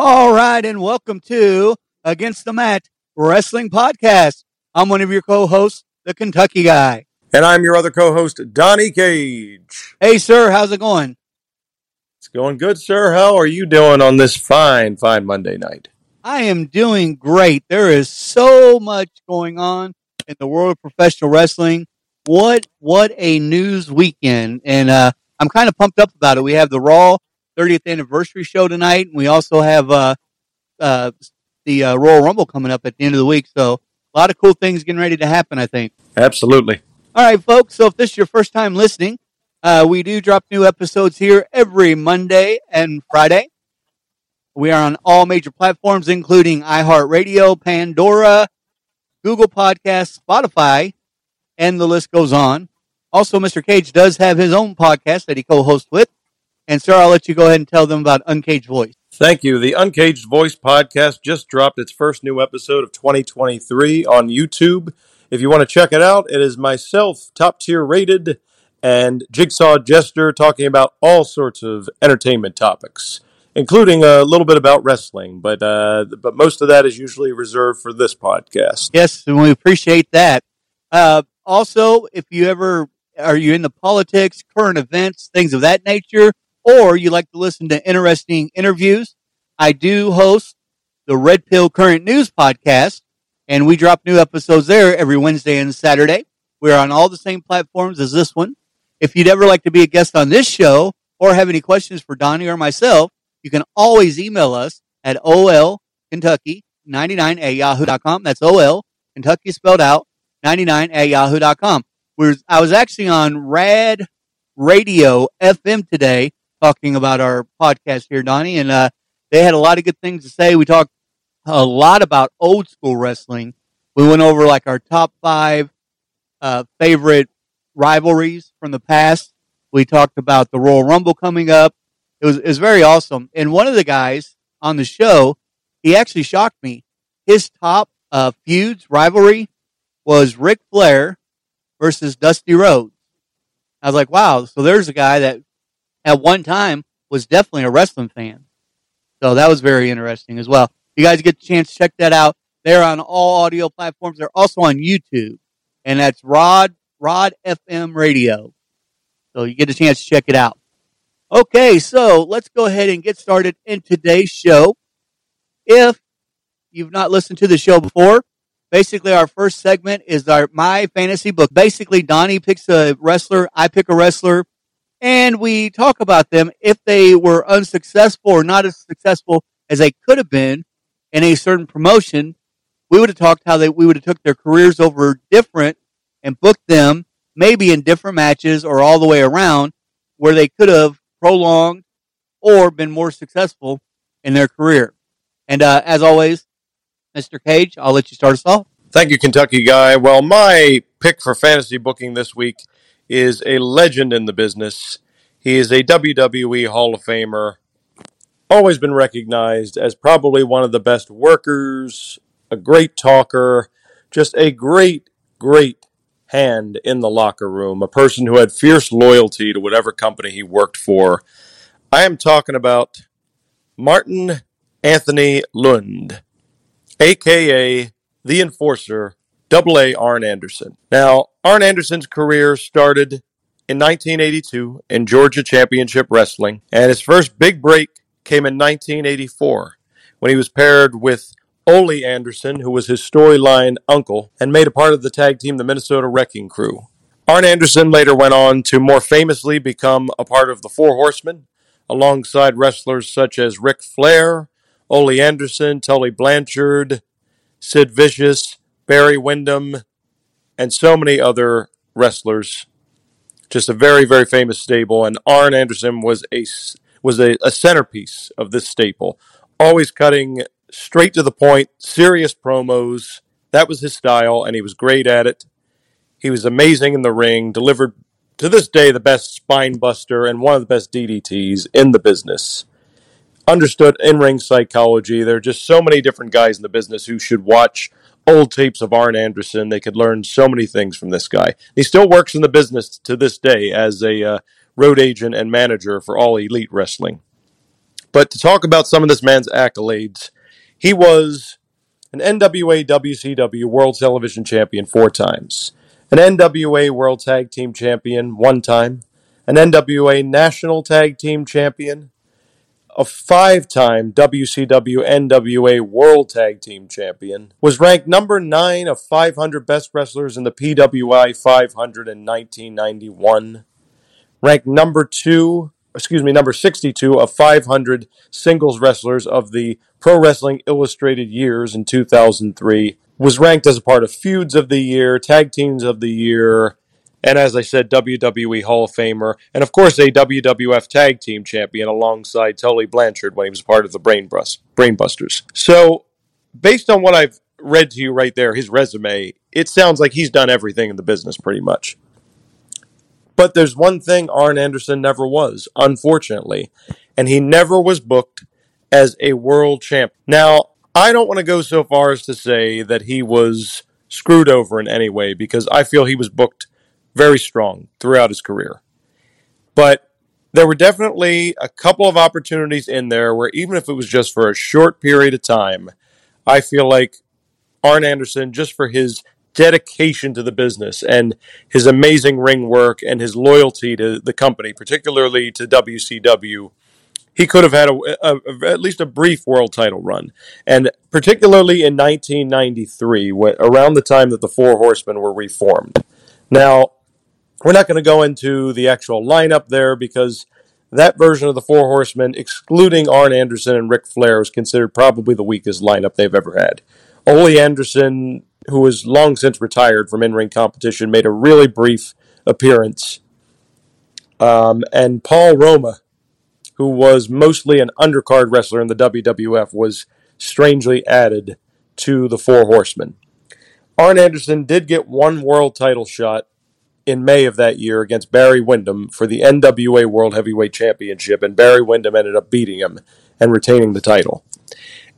All right, and welcome to Against the Mat Wrestling Podcast. I'm one of your co-hosts, the Kentucky Guy. And I'm your other co-host, Donnie Cage. Hey, sir, how's it going? It's going good, sir. How are you doing on this fine, fine Monday night? I am doing great. There is so much going on in the world of professional wrestling. What what a news weekend, and uh, I'm kind of pumped up about it. We have the Raw 30th anniversary show tonight, and we also have uh, uh, the uh, Royal Rumble coming up at the end of the week. So a lot of cool things getting ready to happen. I think. Absolutely. All right, folks. So if this is your first time listening, uh, we do drop new episodes here every Monday and Friday. We are on all major platforms, including iHeartRadio, Pandora, Google Podcasts, Spotify, and the list goes on. Also, Mr. Cage does have his own podcast that he co-hosts with. And sir, I'll let you go ahead and tell them about Uncaged Voice. Thank you. The Uncaged Voice podcast just dropped its first new episode of 2023 on YouTube. If you want to check it out, it is myself, top tier rated, and Jigsaw Jester talking about all sorts of entertainment topics, including a little bit about wrestling. But uh, but most of that is usually reserved for this podcast. Yes, and we appreciate that. Uh, also, if you ever are you into politics, current events, things of that nature, or you like to listen to interesting interviews, I do host the Red Pill Current News podcast, and we drop new episodes there every Wednesday and Saturday. We're on all the same platforms as this one. If you'd ever like to be a guest on this show or have any questions for Donnie or myself, you can always email us at olkentucky99 at yahoo.com. That's OL, Kentucky spelled out, 99 at yahoo.com. We're, I was actually on Rad Radio FM today talking about our podcast here, Donnie, and uh, they had a lot of good things to say. We talked a lot about old school wrestling. We went over like our top five uh, favorite rivalries from the past. We talked about the Royal Rumble coming up. It was, it was very awesome. And one of the guys on the show, he actually shocked me. His top uh, feuds, rivalry, was Ric Flair versus Dusty Rhodes. I was like, wow. So there's a guy that at one time was definitely a wrestling fan. So that was very interesting as well. You guys get a chance to check that out. They're on all audio platforms. They're also on YouTube, and that's Rod Rod FM Radio. So you get a chance to check it out. Okay, so let's go ahead and get started in today's show. If you've not listened to the show before, basically our first segment is our my fantasy book. Basically, Donnie picks a wrestler, I pick a wrestler, and we talk about them if they were unsuccessful or not as successful as they could have been in a certain promotion. We would have talked how they we would have took their careers over different and booked them maybe in different matches or all the way around where they could have prolonged or been more successful in their career. And uh, as always, Mr. Cage, I'll let you start us off. Thank you, Kentucky guy. Well, my pick for fantasy booking this week is a legend in the business. He is a WWE Hall of Famer, always been recognized as probably one of the best workers, a great talker, just a great, great hand in the locker room, a person who had fierce loyalty to whatever company he worked for. I am talking about Martin Anthony Lund, aka the Enforcer, Double A Arn Anderson. Now, Arn Anderson's career started in 1982 in Georgia Championship Wrestling, and his first big break came in 1984 when he was paired with Ole Anderson, who was his storyline uncle, and made a part of the tag team the Minnesota Wrecking Crew. Arn Anderson later went on to more famously become a part of the Four Horsemen, alongside wrestlers such as Ric Flair, Ole Anderson, Tully Blanchard, Sid Vicious, Barry Windham, and so many other wrestlers. Just a very, very famous stable, and Arn Anderson was a was a, a centerpiece of this staple. Always cutting straight to the point, serious promos. That was his style, and he was great at it. He was amazing in the ring, delivered to this day the best spine buster and one of the best DDTs in the business. Understood in ring psychology. There are just so many different guys in the business who should watch old tapes of Arn Anderson. They could learn so many things from this guy. He still works in the business to this day as a uh, road agent and manager for All Elite Wrestling. But to talk about some of this man's accolades, he was an NWA WCW World Television Champion four times, an NWA World Tag Team Champion one time, an NWA National Tag Team Champion, a five time WCW NWA World Tag Team Champion, was ranked number 9 of 500 best wrestlers in the PWI 500 in 1991, ranked number 2, excuse me, number 62 of 500 singles wrestlers of the Pro Wrestling Illustrated years in 2003, was ranked as a part of Feuds of the Year, Tag Teams of the Year, and as I said, WWE Hall of Famer, and of course a WWF Tag Team Champion alongside Tully Blanchard when he was part of the Brain Brainbusters. So, based on what I've read to you right there, his resume, it sounds like he's done everything in the business pretty much. But there's one thing Arn Anderson never was, unfortunately, and he never was booked as a world champ. Now, I don't want to go so far as to say that he was screwed over in any way because I feel he was booked very strong throughout his career. But there were definitely a couple of opportunities in there where even if it was just for a short period of time, I feel like Arn Anderson, just for his dedication to the business and his amazing ring work and his loyalty to the company, particularly to WCW, he could have had a, a, a, at least a brief world title run. And particularly in 1993, when, around the time that the Four Horsemen were reformed. Now, we're not going to go into the actual lineup there because that version of the Four Horsemen, excluding Arn Anderson and Ric Flair, was considered probably the weakest lineup they've ever had. Ole Anderson who has long since retired from in ring competition, made a really brief appearance. Um, and Paul Roma, who was mostly an undercard wrestler in the WWF, was strangely added to the Four Horsemen. Arn Anderson did get one world title shot in May of that year against Barry Windham for the NWA World Heavyweight Championship, and Barry Windham ended up beating him and retaining the title.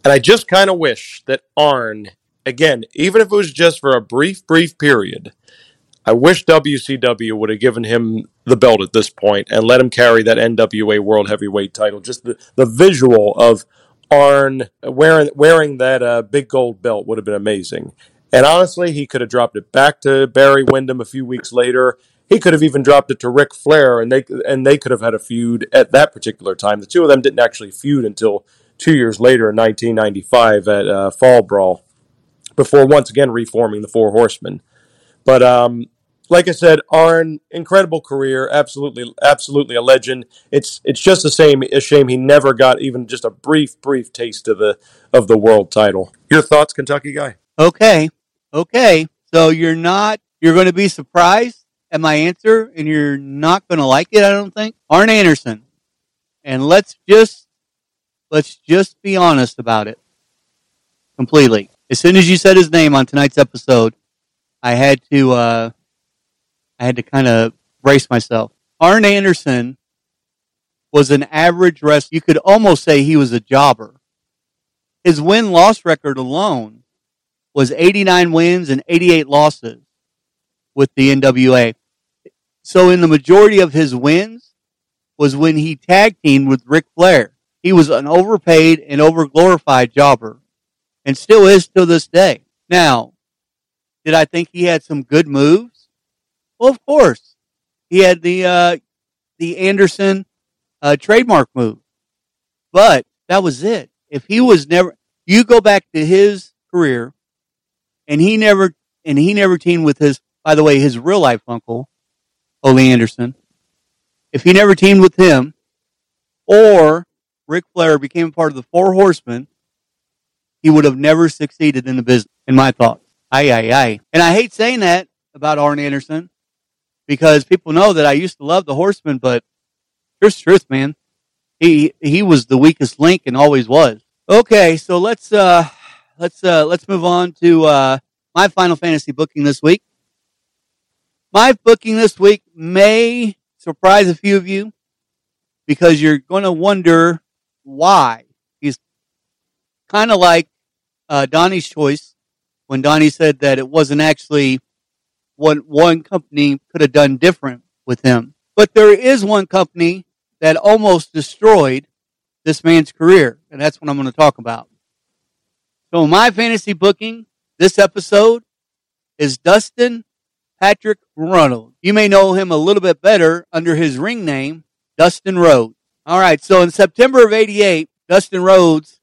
And I just kind of wish that Arn again, even if it was just for a brief, brief period, I wish WCW would have given him the belt at this point and let him carry that NWA World Heavyweight title. Just the, the visual of Arn wearing wearing that uh, big gold belt would have been amazing. And honestly, he could have dropped it back to Barry Windham a few weeks later. He could have even dropped it to Ric Flair, and they and they could have had a feud at that particular time. The two of them didn't actually feud until two years later in 1995 at uh, Fall Brawl before once again reforming the Four Horsemen. But um, like I said, Arn, incredible career, absolutely, absolutely a legend. It's it's just a shame, a shame he never got even just a brief, brief taste of the of the world title. Your thoughts, Kentucky guy? Okay, okay. So you're not you're going to be surprised at my answer, and you're not going to like it. I don't think Arn Anderson. And let's just let's just be honest about it completely as soon as you said his name on tonight's episode, I had to uh, I had to kind of brace myself. Arn Anderson was an average wrestler. You could almost say he was a jobber. His win loss record alone was 89 wins and 88 losses with the NWA. So in the majority of his wins was when he tag teamed with Ric Flair. He was an overpaid and overglorified jobber and still is to this day. Now, did I think he had some good moves? Well, of course. he had the uh, the Anderson uh, trademark move, but that was it. If he was never, you go back to his career, and he never and he never teamed with his. By the way, his real life uncle, Ole Anderson. If he never teamed with him, or Ric Flair became a part of the Four Horsemen, he would have never succeeded in the business. In my thoughts, aye aye aye. And I hate saying that about Arn Anderson because people know that I used to love the Horsemen, but here's the truth, man. He he was the weakest link and always was. Okay, so let's uh let's uh let's move on to uh my Final Fantasy booking this week. My booking this week may surprise a few of you because you're going to wonder why. He's kind of like uh, Donnie's choice when Donnie said that it wasn't actually what one company could have done different with him. But there is one company that almost destroyed this man's career, and that's what I'm going to talk about. So my fantasy booking this episode is Dustin Patrick Runnels. You may know him a little bit better under his ring name, Dustin Rhodes. All right, so in September of 88, Dustin Rhodes,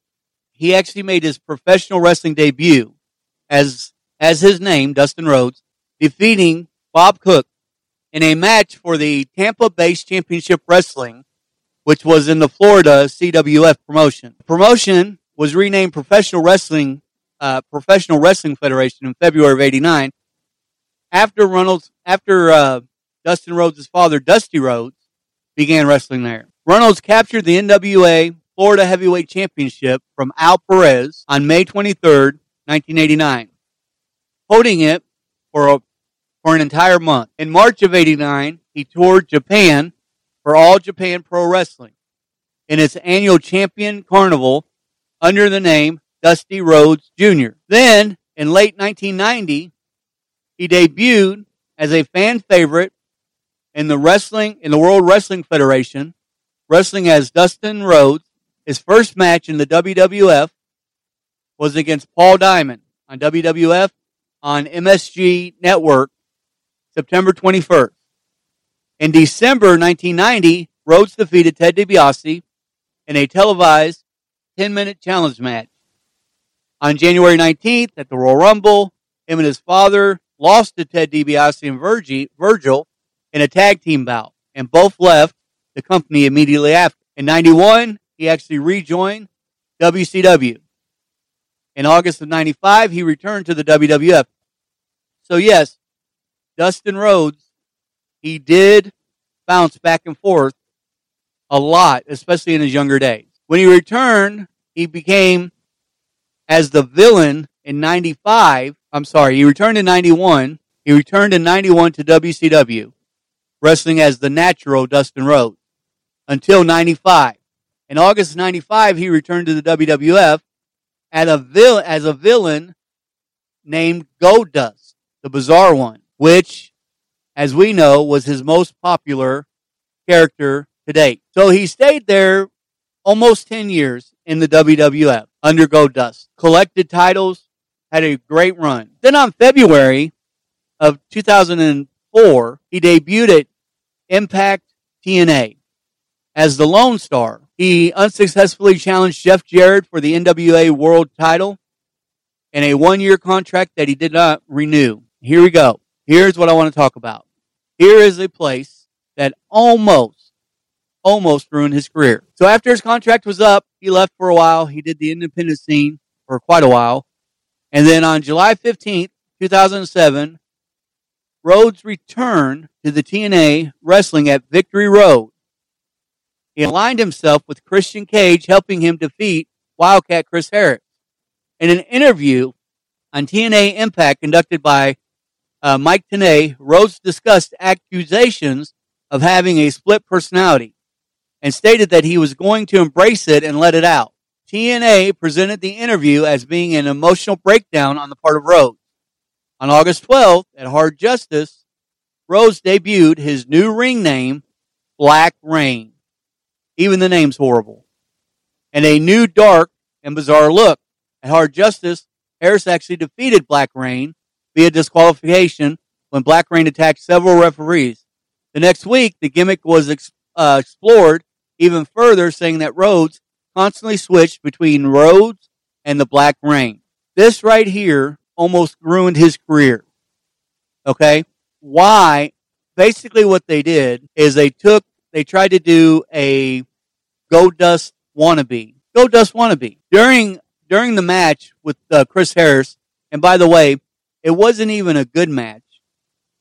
he actually made his professional wrestling debut as as his name, Dustin Rhodes, defeating Bob Cook in a match for the Tampa Bay Championship Wrestling, which was in the Florida CWF promotion. The promotion was renamed Professional Wrestling uh, Professional Wrestling Federation in February of '89. After Runnels, after uh, Dustin Rhodes' father, Dusty Rhodes, began wrestling there. Reynolds captured the NWA Florida Heavyweight Championship from Al Perez on May 23rd, 1989, holding it for a, for an entire month. In March of 89, he toured Japan for All Japan Pro Wrestling in its annual champion carnival under the name Dusty Rhodes Jr. Then, in late 1990, he debuted as a fan favorite in the wrestling in the World Wrestling Federation, wrestling as Dustin Rhodes. His first match in the WWF was against Paul Diamond on WWF on MSG Network, September 21st. In December 1990, Rhodes defeated Ted DiBiase in a televised 10-minute challenge match. On January 19th at the Royal Rumble, him and his father lost to Ted DiBiase and Virgil in a tag team bout, and both left the company immediately after. In 91, he actually rejoined WCW. In August of 95, he returned to the WWF. So yes, Dustin Rhodes, he did bounce back and forth a lot, especially in his younger days. When he returned, he became as the villain in 95. I'm sorry, he returned in 91. He returned in 91 to WCW, wrestling as the natural Dustin Rhodes until 95. In August 95, he returned to the WWF as a, vil- as a villain named Goldust, the bizarre one, which, as we know, was his most popular character to date. So he stayed there almost 10 years in the WWF under Goldust, collected titles, had a great run. Then on February of 2004, he debuted at Impact TNA as the Lone Star. He unsuccessfully challenged Jeff Jarrett for the NWA World title in a one year contract that he did not renew. Here we go. Here's what I want to talk about. Here is a place that almost, almost ruined his career. So after his contract was up, he left for a while. He did the independent scene for quite a while. And then on July 15th, 2007, Rhodes returned to the TNA wrestling at Victory Road. He aligned himself with Christian Cage, helping him defeat Wildcat Chris Harris. In an interview on TNA Impact conducted by uh, Mike Tenay, Rhodes discussed accusations of having a split personality and stated that he was going to embrace it and let it out. TNA presented the interview as being an emotional breakdown on the part of Rhodes. On August 12th at Hard Justice, Rhodes debuted his new ring name, Black Reign. Even the name's horrible. And a new dark and bizarre look. At Hard Justice, Harris actually defeated Black Reign via disqualification when Black Reign attacked several referees, The next week, the gimmick was ex- uh, explored even further, saying that Rhodes constantly switched between Rhodes and the Black Reign. This right here almost ruined his career. Okay? Why? Basically, what they did is they took, they tried to do a Goldust wannabe. Goldust wannabe. During, during the match with uh, Chris Harris, and by the way, it wasn't even a good match.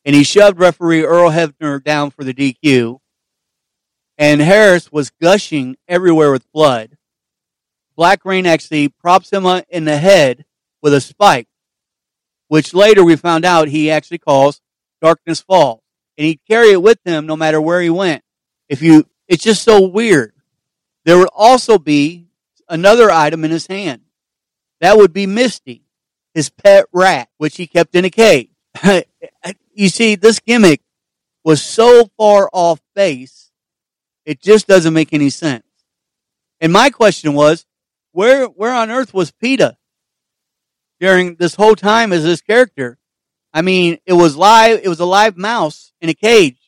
And he shoved referee Earl Hebner down for the DQ. And Harris was gushing everywhere with blood. Black Reign actually props him in the head with a spike, which later we found out he actually calls Darkness Falls. And he'd carry it with him no matter where he went. If you, it's just so weird. There would also be another item in his hand. That would be Misty, his pet rat, which he kept in a cage. you see, this gimmick was so far off base, it just doesn't make any sense. And my question was, where, where on earth was PETA during this whole time as this character? I mean, it was live, it was a live mouse in a cage.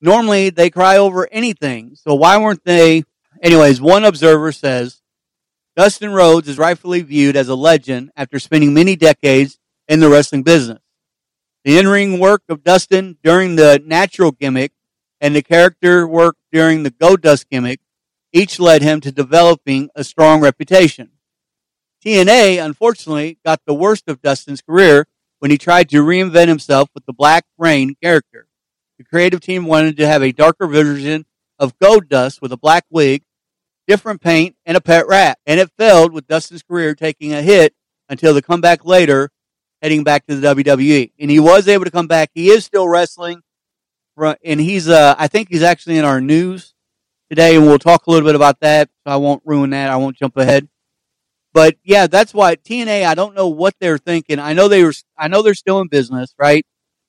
Normally they cry over anything. So why weren't they? Anyways, one observer says, Dustin Rhodes is rightfully viewed as a legend after spending many decades in the wrestling business. The in-ring work of Dustin during the natural gimmick and the character work during the Goldust gimmick each led him to developing a strong reputation. TNA, unfortunately, got the worst of Dustin's career when he tried to reinvent himself with the Black Reign character. The creative team wanted to have a darker version of Goldust with a black wig, different paint, and a pet rat. And it failed with Dustin's career taking a hit until the comeback later, heading back to the WWE. And he was able to come back. He is still wrestling. And he's, uh, I think he's actually in our news today, and we'll talk a little bit about that. So I won't ruin that. I won't jump ahead. But yeah, that's why TNA. I don't know what they're thinking. I know they were. I know they're still in business, right?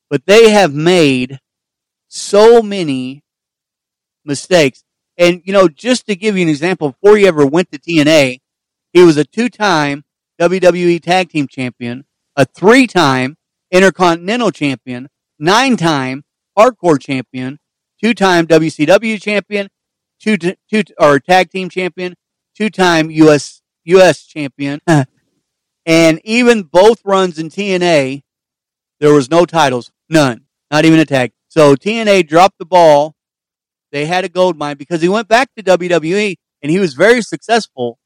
But they have made so many mistakes. And you know, just to give you an example, before he ever went to TNA, he was a two-time WWE Tag Team Champion, a three-time Intercontinental Champion, nine-time Hardcore Champion, two-time WCW Champion, two, two or tag team champion, two time US US champion, and even both runs in TNA, there was no titles, none, not even a tag. So TNA dropped the ball. They had a gold mine because he went back to WWE and he was very successful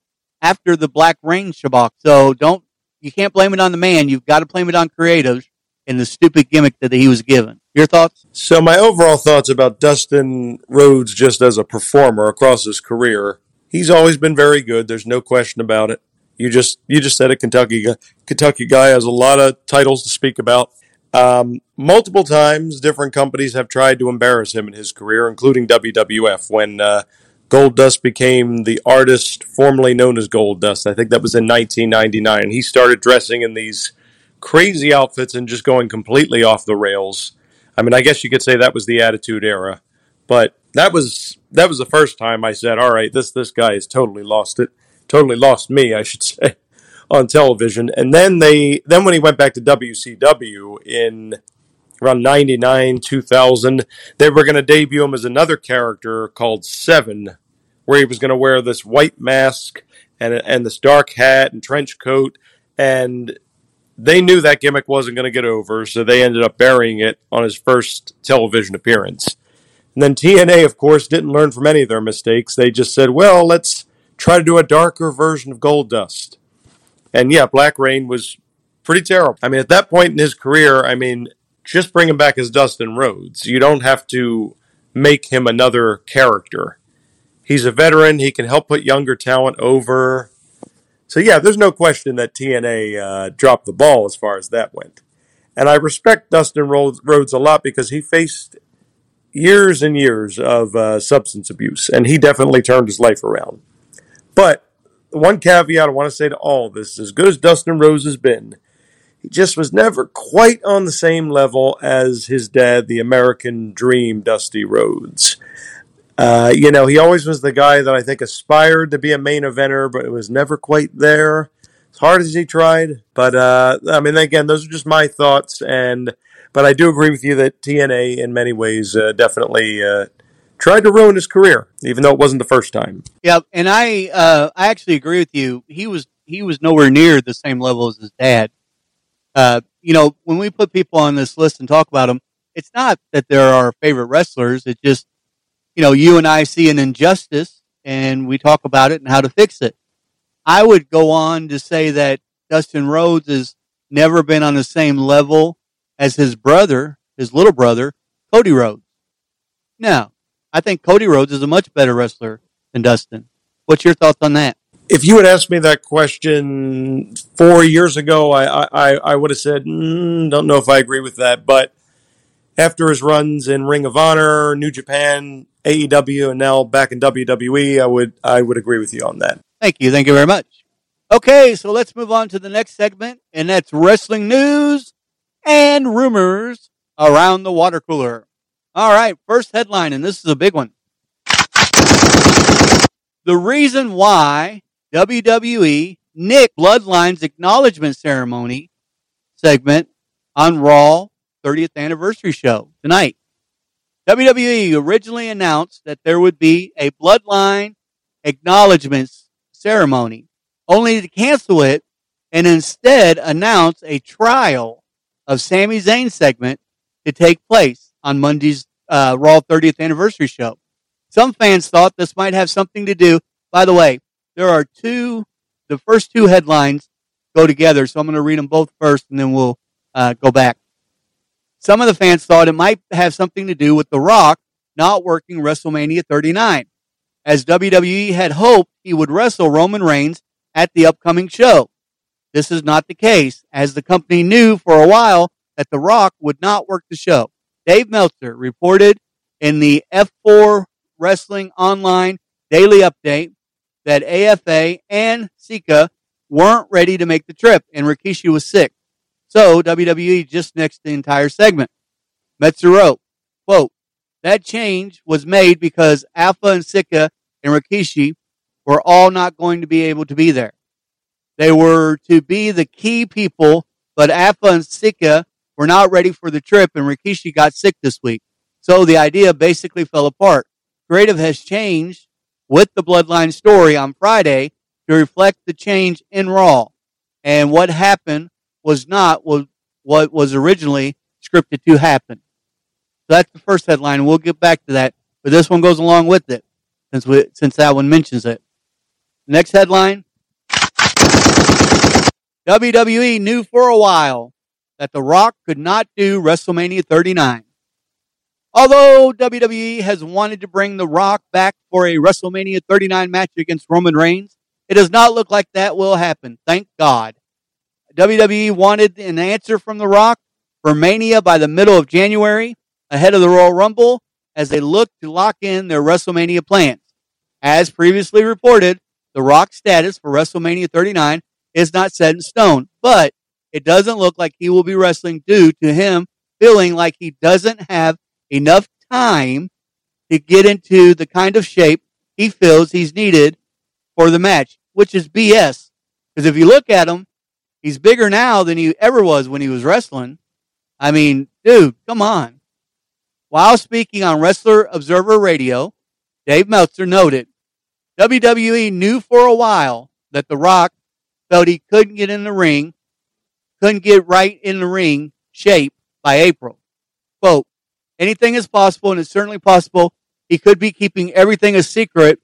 after the Black Reign shabak. So don't you can't blame it on the man. You've got to blame it on creatives and the stupid gimmick that he was given. Your thoughts? So my overall thoughts about Dustin Rhodes just as a performer across his career, he's always been very good. There's no question about it. You just you just said a Kentucky guy. Kentucky guy has a lot of titles to speak about. Um, multiple times, different companies have tried to embarrass him in his career, including WWF when uh, Goldust became the artist formerly known as Goldust. I think that was in 1999. He started dressing in these crazy outfits and just going completely off the rails. I mean, I guess you could say that was the Attitude Era, but that was that was the first time I said, "All right, this this guy has totally lost it, totally lost me," I should say, on television. And then they then when he went back to WCW in around 99 2000 they were going to debut him as another character called seven where he was going to wear this white mask and and this dark hat and trench coat and they knew that gimmick wasn't going to get over, so they ended up burying it on his first television appearance. And then TNA, of course, didn't learn from any of their mistakes. They just said, well, let's try to do a darker version of Goldust. And yeah, Black Reign was pretty terrible. I mean, at that point in his career, I mean, just bring him back as Dustin Rhodes. You don't have to make him another character. He's a veteran. He can help put younger talent over. So yeah, there's no question that TNA uh, dropped the ball as far as that went. And I respect Dustin Rhodes a lot because he faced years and years of uh, substance abuse, and he definitely turned his life around. But one caveat I want to say to all this: is as good as Dustin Rhodes has been, he just was never quite on the same level as his dad, the American Dream, Dusty Rhodes. Uh, you know, he always was the guy that I think aspired to be a main eventer, but it was never quite there. As hard as he tried, but uh, I mean, again, those are just my thoughts. And But I do agree with you that TNA, in many ways, uh, definitely uh, tried to ruin his career, even though it wasn't the first time. Yeah, and I uh, I actually agree with you. He was he was nowhere near the same level as his dad. Uh, you know, when we put people on this list and talk about them, it's not that they're our favorite wrestlers. It's just, you know, you and I see an injustice and we talk about it and how to fix it. I would go on to say that Dustin Rhodes has never been on the same level as his brother, his little brother, Cody Rhodes. Now, I think Cody Rhodes is a much better wrestler than Dustin. What's your thoughts on that? If you had asked me that question four years ago, I I, I would have said, mm, don't know if I agree with that. But after his runs in Ring of Honor, New Japan, AEW, and now back in WWE, I would I would agree with you on that. Thank you. Thank you very much. Okay, so let's move on to the next segment, and that's wrestling news and rumors around the water cooler. All right, first headline, and this is a big one. The reason why WWE Nick Bloodline's acknowledgement ceremony segment on Raw 30th anniversary show tonight. WWE originally announced that there would be a Bloodline acknowledgments ceremony, only to cancel it and instead announce a trial of Sami Zayn segment to take place on Monday's uh, Raw 30th anniversary show. Some fans thought this might have something to do. By the way, there are two, the first two headlines go together, so I'm going to read them both first and then we'll uh, go back. Some of the fans thought it might have something to do with The Rock not working WrestleMania 39, as WWE had hoped he would wrestle Roman Reigns at the upcoming show. This is not the case, as the company knew for a while that The Rock would not work the show. Dave Meltzer reported in the F4 Wrestling Online Daily Update that AFA and Sika weren't ready to make the trip, and Rikishi was sick. So WWE just nixed the entire segment. Meltzer wrote, quote, that change was made because Afa and Sika and Rikishi were all not going to be able to be there. They were to be the key people, but Afa and Sika were not ready for the trip and Rikishi got sick this week. So the idea basically fell apart. Creative has changed with the Bloodline story on Friday to reflect the change in Raw. And what happened was not what, was originally scripted to happen. So that's the first headline. We'll get back to that, but this one goes along with it since we, since that one mentions it. Next headline. WWE knew for a while that The Rock could not do WrestleMania 39. Although WWE has wanted to bring The Rock back for a WrestleMania 39 match against Roman Reigns, it does not look like that will happen. Thank God. WWE wanted an answer from The Rock for Mania by the middle of January, ahead of the Royal Rumble, as they look to lock in their WrestleMania plans. As previously reported, The Rock's status for WrestleMania 39 is not set in stone, but it doesn't look like he will be wrestling due to him feeling like he doesn't have enough time to get into the kind of shape he feels he's needed for the match, which is BS. Because if you look at him, he's bigger now than he ever was when he was wrestling. I mean, dude, come on. While speaking on Wrestler Observer Radio, Dave Meltzer noted WWE knew for a while that The Rock felt he couldn't get in the ring, couldn't get right in the ring shape by April. Quote, anything is possible, and it's certainly possible he could be keeping everything a secret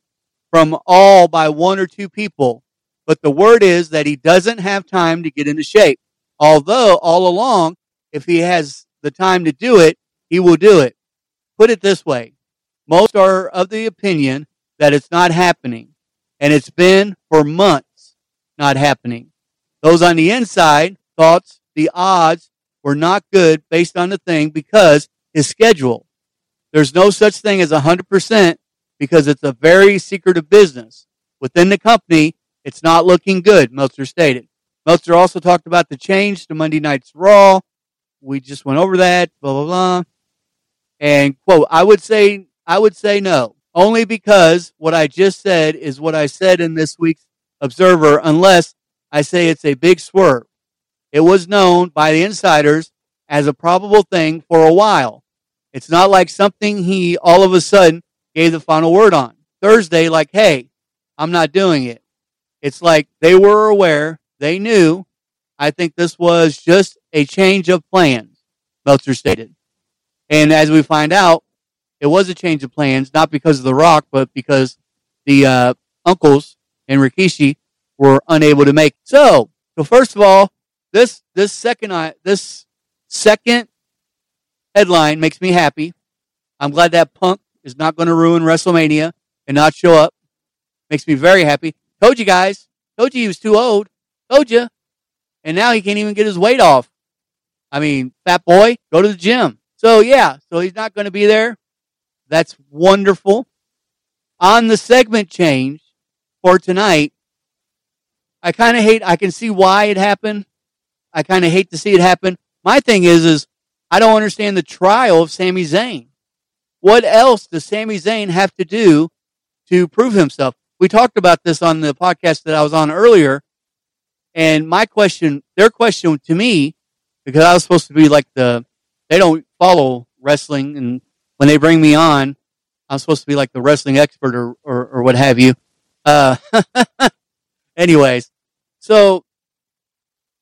from all by one or two people. But the word is that he doesn't have time to get into shape. Although all along, if he has the time to do it, he will do it. Put it this way. Most are of the opinion that it's not happening. And it's been for months not happening. Those on the inside thought the odds were not good based on the thing because his schedule. There's no such thing as 100% because it's a very secretive business. Within the company, it's not looking good, Meltzer stated. Meltzer also talked about the change to Monday Night's Raw. We just went over that, blah, blah, blah. And quote, I would say, I would say no, only because what I just said is what I said in this week's Observer, unless I say it's a big swerve. It was known by the insiders as a probable thing for a while. It's not like something he all of a sudden gave the final word on. Thursday, like, hey, I'm not doing it. It's like they were aware, they knew. I think this was just a change of plans, Meltzer stated. And as we find out, it was a change of plans, not because of The Rock, but because the uh, uncles and Rikishi were unable to make. So, so first of all, this this second this second headline makes me happy. I'm glad that Punk is not going to ruin WrestleMania and not show up. Makes me very happy. Told you guys. Told you he was too old. Told you. And now he can't even get his weight off. I mean, fat boy, go to the gym. So yeah, so he's not going to be there. That's wonderful. On the segment change for tonight, I kind of hate, I can see why it happened. I kind of hate to see it happen. My thing is, is I don't understand the trial of Sami Zayn. What else does Sami Zayn have to do to prove himself? We talked about this on the podcast that I was on earlier. And my question, their question to me, because I was supposed to be like the, they don't follow wrestling. And when they bring me on, I'm supposed to be like the wrestling expert or, or, or what have you. Uh, anyways, so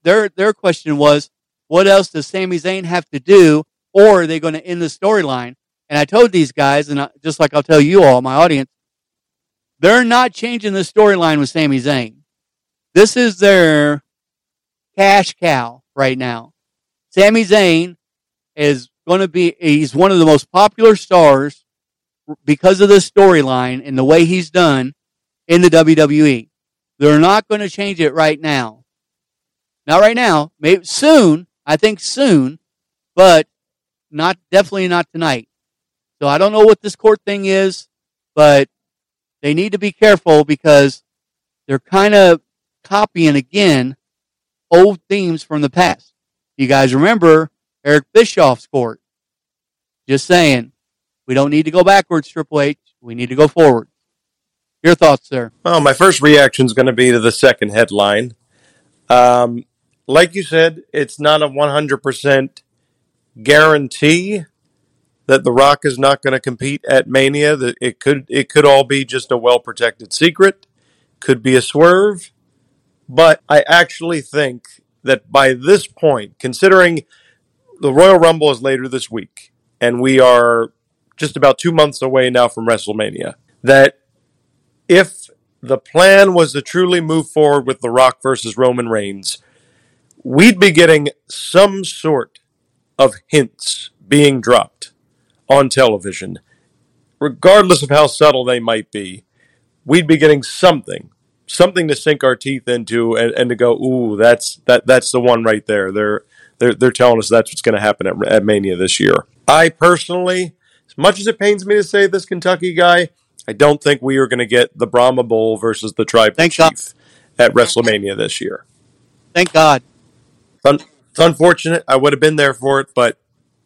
their, their question was, what else does Sami Zayn have to do, or are they going to end the storyline? And I told these guys, and I, just like I'll tell you all, my audience, they're not changing the storyline with Sami Zayn. This is their cash cow right now. Sami Zayn is going to be, he's one of the most popular stars because of the storyline and the way he's done in the WWE. They're not going to change it right now. Not right now. Maybe soon. I think soon, but not definitely not tonight. So I don't know what this court thing is, but they need to be careful because they're kind of copying again old themes from the past. You guys remember Eric Bischoff's court? Just saying, we don't need to go backwards, Triple H. We need to go forward. Your thoughts, sir? Well, my first reaction is going to be to the second headline. Um, like you said, it's not a 100% guarantee that The Rock is not going to compete at Mania. That it could it could all be just a well protected secret, could be a swerve, but I actually think that by this point, considering the Royal Rumble is later this week, and we are just about two months away now from WrestleMania, that if the plan was to truly move forward with The Rock versus Roman Reigns, we'd be getting some sort of hints being dropped on television, regardless of how subtle they might be. We'd be getting something, something to sink our teeth into, and, and to go, "Ooh, that's that that's the one right there." They're they're they're telling us that's what's going to happen at, at Mania this year. I personally, as much as it pains me to say this Kentucky guy, I don't think we are going to get the Brahma Bull versus the Tribal Thank Chief God. at WrestleMania this year. Thank God. It's, it's unfortunate. I would have been there for it, but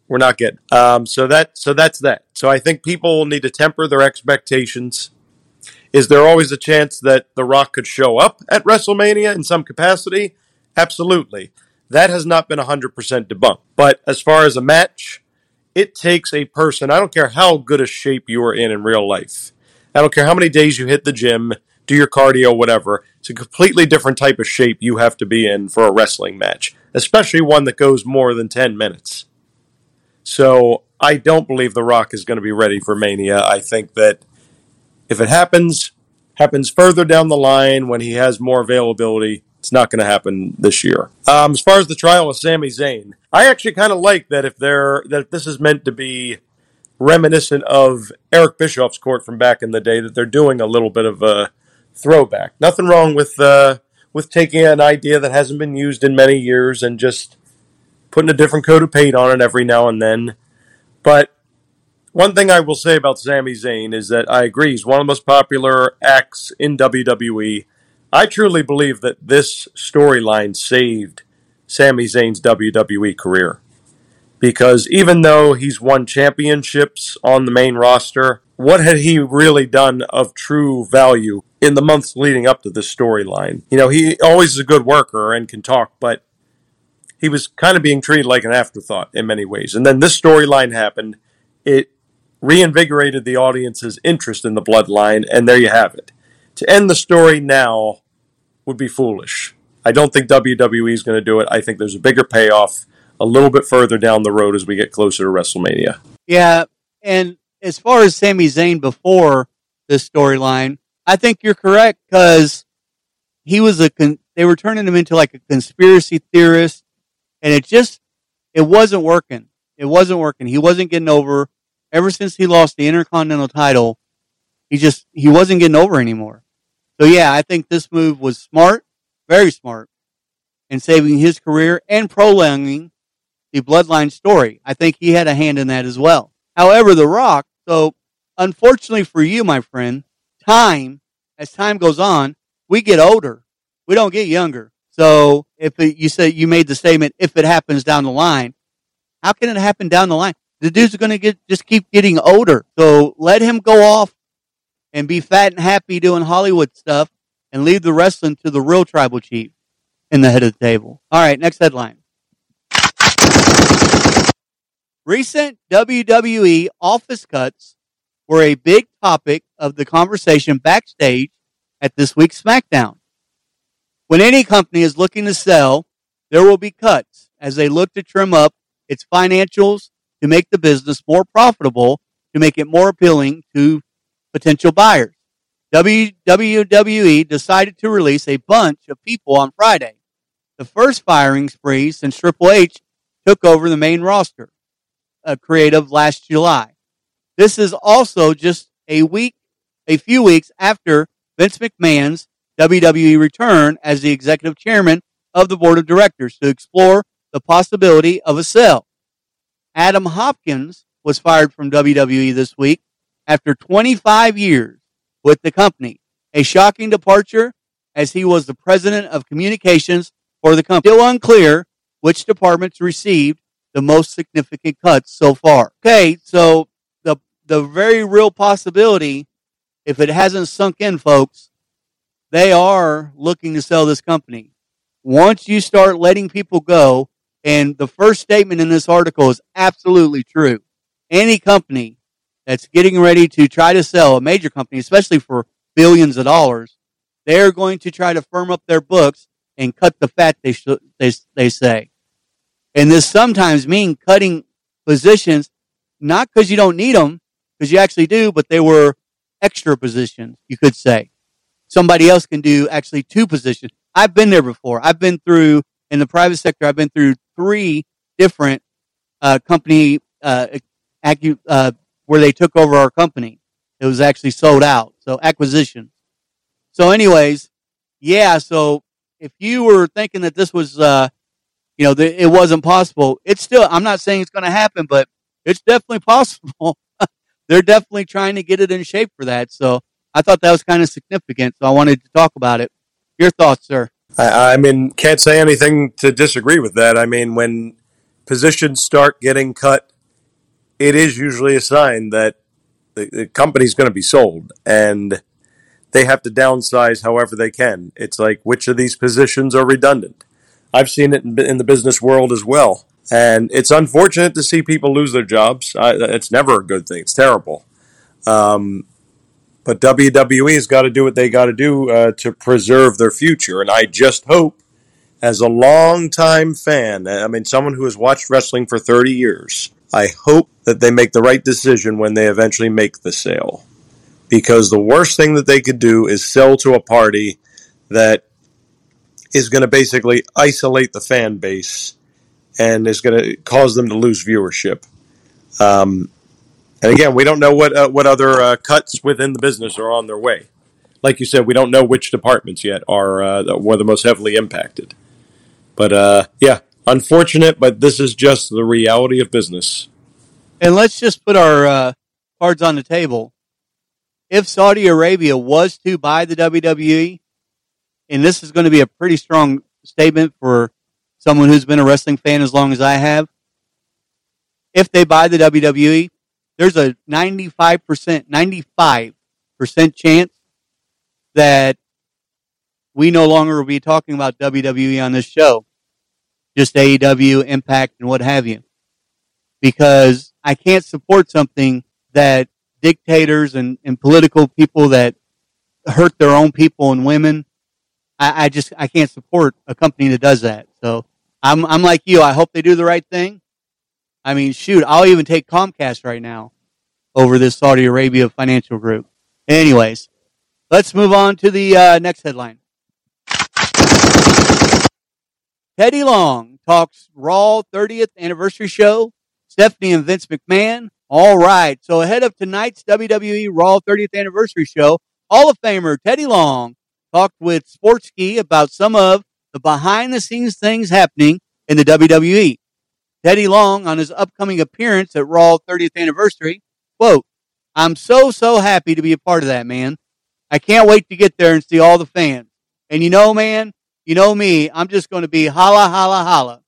we're not good. Um, so that so that's that. So I think people will need to temper their expectations. Is there always a chance that The Rock could show up at WrestleMania in some capacity? Absolutely. That has not been 100% debunked. But as far as a match, it takes a person, I don't care how good a shape you are in in real life. I don't care how many days you hit the gym, do your cardio, whatever. It's a completely different type of shape you have to be in for a wrestling match, especially one that goes more than 10 minutes. So I don't believe The Rock is going to be ready for Mania. I think that if it happens, happens further down the line when he has more availability. It's not going to happen this year. Um, as far as the trial of Sami Zayn, I actually kind of like that if they're that this is meant to be reminiscent of Eric Bischoff's court from back in the day, that they're doing a little bit of a throwback. Nothing wrong with uh, with taking an idea that hasn't been used in many years and just putting a different coat of paint on it every now and then. But one thing I will say about Sami Zayn is that I agree he's one of the most popular acts in WWE. I truly believe that this storyline saved Sami Zayn's WWE career. Because even though he's won championships on the main roster, what had he really done of true value in the months leading up to this storyline? You know, he always is a good worker and can talk, but he was kind of being treated like an afterthought in many ways. And then this storyline happened. It reinvigorated the audience's interest in the bloodline, and there you have it. To end the story now would be foolish. I don't think WWE is going to do it. I think there's a bigger payoff a little bit further down the road as we get closer to WrestleMania. Yeah, and as far as Sami Zayn before this storyline, I think you're correct because he was a con- they were turning him into like a conspiracy theorist, and it just it wasn't working. It wasn't working. He wasn't getting over. Ever since he lost the Intercontinental title, he just he wasn't getting over anymore. So yeah, I think this move was smart, very smart, in saving his career and prolonging the Bloodline story. I think he had a hand in that as well. However, The Rock. So unfortunately for you, my friend, time as time goes on, we get older. We don't get younger. So if it, you say you made the statement, if it happens down the line, how can it happen down the line? The dude's going to get just keep getting older. So let him go off and be fat and happy doing Hollywood stuff, and leave the wrestling to the real tribal chief in the head of the table. All right, next headline. Recent WWE office cuts were a big topic of the conversation backstage at this week's SmackDown. When any company is looking to sell, there will be cuts as they look to trim up its financials to make the business more profitable, to make it more appealing to potential buyers. WWE decided to release a bunch of people on Friday. The first firing spree since Triple H took over the main roster uh, creative last July. This is also just a week, a few weeks after Vince McMahon's WWE return as the executive chairman of the board of directors to explore the possibility of a sale. Adam Hopkins was fired from WWE this week after 25 years with the company. A shocking departure as he was the president of communications for the company. Still unclear which departments received the most significant cuts so far. Okay, so the the very real possibility, if it hasn't sunk in, folks, they are looking to sell this company. Once you start letting people go, and the first statement in this article is absolutely true. Any company that's getting ready to try to sell a major company, especially for billions of dollars, they're going to try to firm up their books and cut the fat. They sh- they they say. And this sometimes mean cutting positions, not because you don't need them, because you actually do, but they were extra positions, you could say. Somebody else can do actually two positions. I've been there before. I've been through, in the private sector, I've been through three different uh, company uh, acu- uh, where they took over our company. It was actually sold out. So acquisition. So anyways, yeah. So if you were thinking that this was, uh, you know, it wasn't possible. It's still, I'm not saying it's going to happen, but it's definitely possible. They're definitely trying to get it in shape for that. So I thought that was kind of significant. So I wanted to talk about it. Your thoughts, sir? I, I mean, can't say anything to disagree with that. I mean, when positions start getting cut, it is usually a sign that the, the company's going to be sold and they have to downsize however they can. It's like, which of these positions are redundant? I've seen it in, in the business world as well. And it's unfortunate to see people lose their jobs. I, it's never a good thing. It's terrible. Um, but WWE has got to do what they got to do uh, to preserve their future. And I just hope, as a long-time fan, I mean, someone who has watched wrestling for 30 years, I hope that they make the right decision when they eventually make the sale. Because the worst thing that they could do is sell to a party that is going to basically isolate the fan base and is going to cause them to lose viewership. Um, and again, we don't know what uh, what other uh, cuts within the business are on their way. Like you said, we don't know which departments yet are uh, were the most heavily impacted. But uh, yeah, unfortunate, but this is just the reality of business. And let's just put our uh, cards on the table. If Saudi Arabia was to buy the WWE, and this is going to be a pretty strong statement for someone who's been a wrestling fan as long as I have. If they buy the WWE, there's a 95%, 95% chance that we no longer will be talking about WWE on this show. just AEW, Impact, and what have you. Because I can't support something that dictators and, and political people that hurt their own people and women. I, I just I can't support a company that does that. So I'm I'm like you. I hope they do the right thing. I mean, shoot, I'll even take Comcast right now over this Saudi Arabia financial group. Anyways, let's move on to the uh, next headline. Teddy Long talks Raw 30th anniversary show. Stephanie and Vince McMahon. All right. So ahead of tonight's WWE Raw 30th anniversary show, Hall of Famer Teddy Long talked with Sportsky about some of the behind the scenes things happening in the WWE. Teddy Long on his upcoming appearance at Raw 30th anniversary, quote, I'm so, so happy to be a part of that, man. I can't wait to get there and see all the fans. And you know, man, you know me, I'm just going to be holla, holla, holla.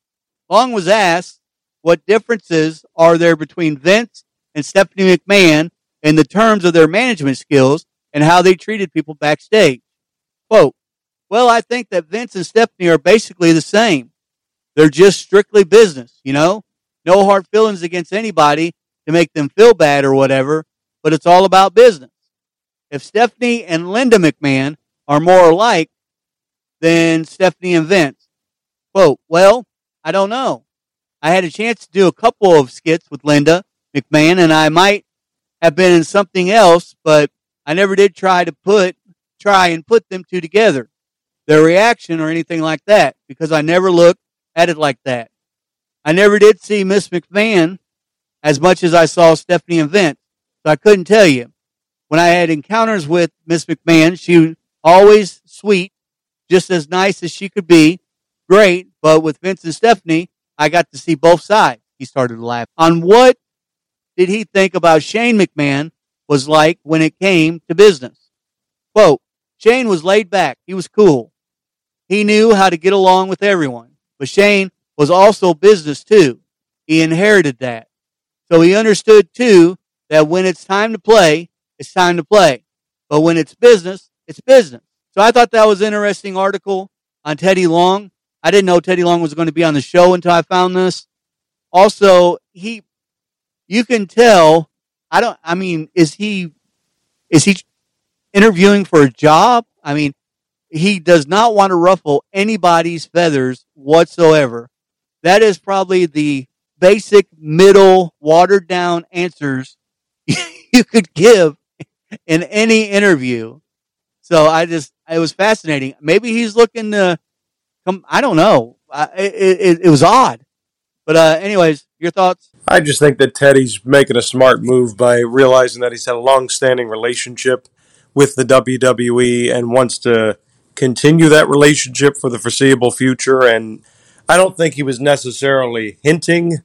Long was asked what differences are there between Vince and Stephanie McMahon in the terms of their management skills and how they treated people backstage. Quote, well, I think that Vince and Stephanie are basically the same. They're just strictly business, you know? No hard feelings against anybody to make them feel bad or whatever, but it's all about business. If Stephanie and Linda McMahon are more alike than Stephanie and Vince, quote, well, I don't know. I had a chance to do a couple of skits with Linda McMahon and I might have been in something else, but I never did try to put, try and put them two together. Their reaction or anything like that, because I never looked it like that. I never did see Miss McMahon as much as I saw Stephanie and Vince, so I couldn't tell you. When I had encounters with Miss McMahon, she was always sweet, just as nice as she could be, great, but with Vince and Stephanie, I got to see both sides. He started to laugh. On what did he think about Shane McMahon was like when it came to business? Quote, Shane was laid back. He was cool. He knew how to get along with everyone. But Shane was also business too. He inherited that. So he understood too that when it's time to play, it's time to play. But when it's business, it's business. So I thought that was an interesting article on Teddy Long. I didn't know Teddy Long was going to be on the show until I found this. Also, he, you can tell, I don't, I mean, is he, is he interviewing for a job? I mean, he does not want to ruffle anybody's feathers whatsoever. That is probably the basic, middle, watered down answers you could give in any interview. So I just, it was fascinating. Maybe he's looking to come, I don't know. it, it, it was odd. But, uh, anyways, your thoughts? I just think that Teddy's making a smart move by realizing that he's had a long standing relationship with the WWE and wants to continue that relationship for the foreseeable future. And I don't think he was necessarily hinting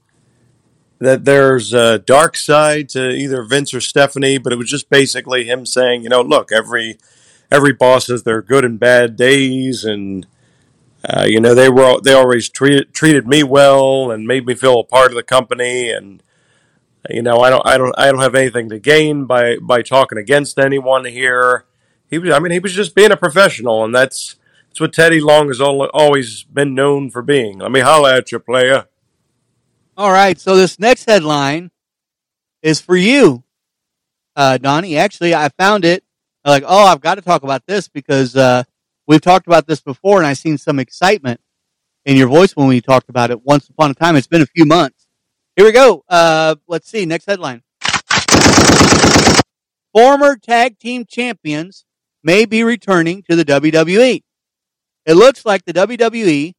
that there's a dark side to either Vince or Stephanie, but it was just basically him saying, you know, look, every every boss has their good and bad days, and uh, you know they were they always treated treated me well and made me feel a part of the company, and you know I don't I don't I don't have anything to gain by by talking against anyone here he was. I mean, he was just being a professional, and that's that's what Teddy Long has all, always been known for being. Let me holla at you, player. All right. So this next headline is for you, uh, Donnie. Actually, I found it. I'm like, oh, I've got to talk about this because uh, we've talked about this before, and I've seen some excitement in your voice when we talked about it once upon a time. It's been a few months. Here we go. Uh, let's see. Next headline. Former tag team champions may be returning to the WWE. It looks like the WWE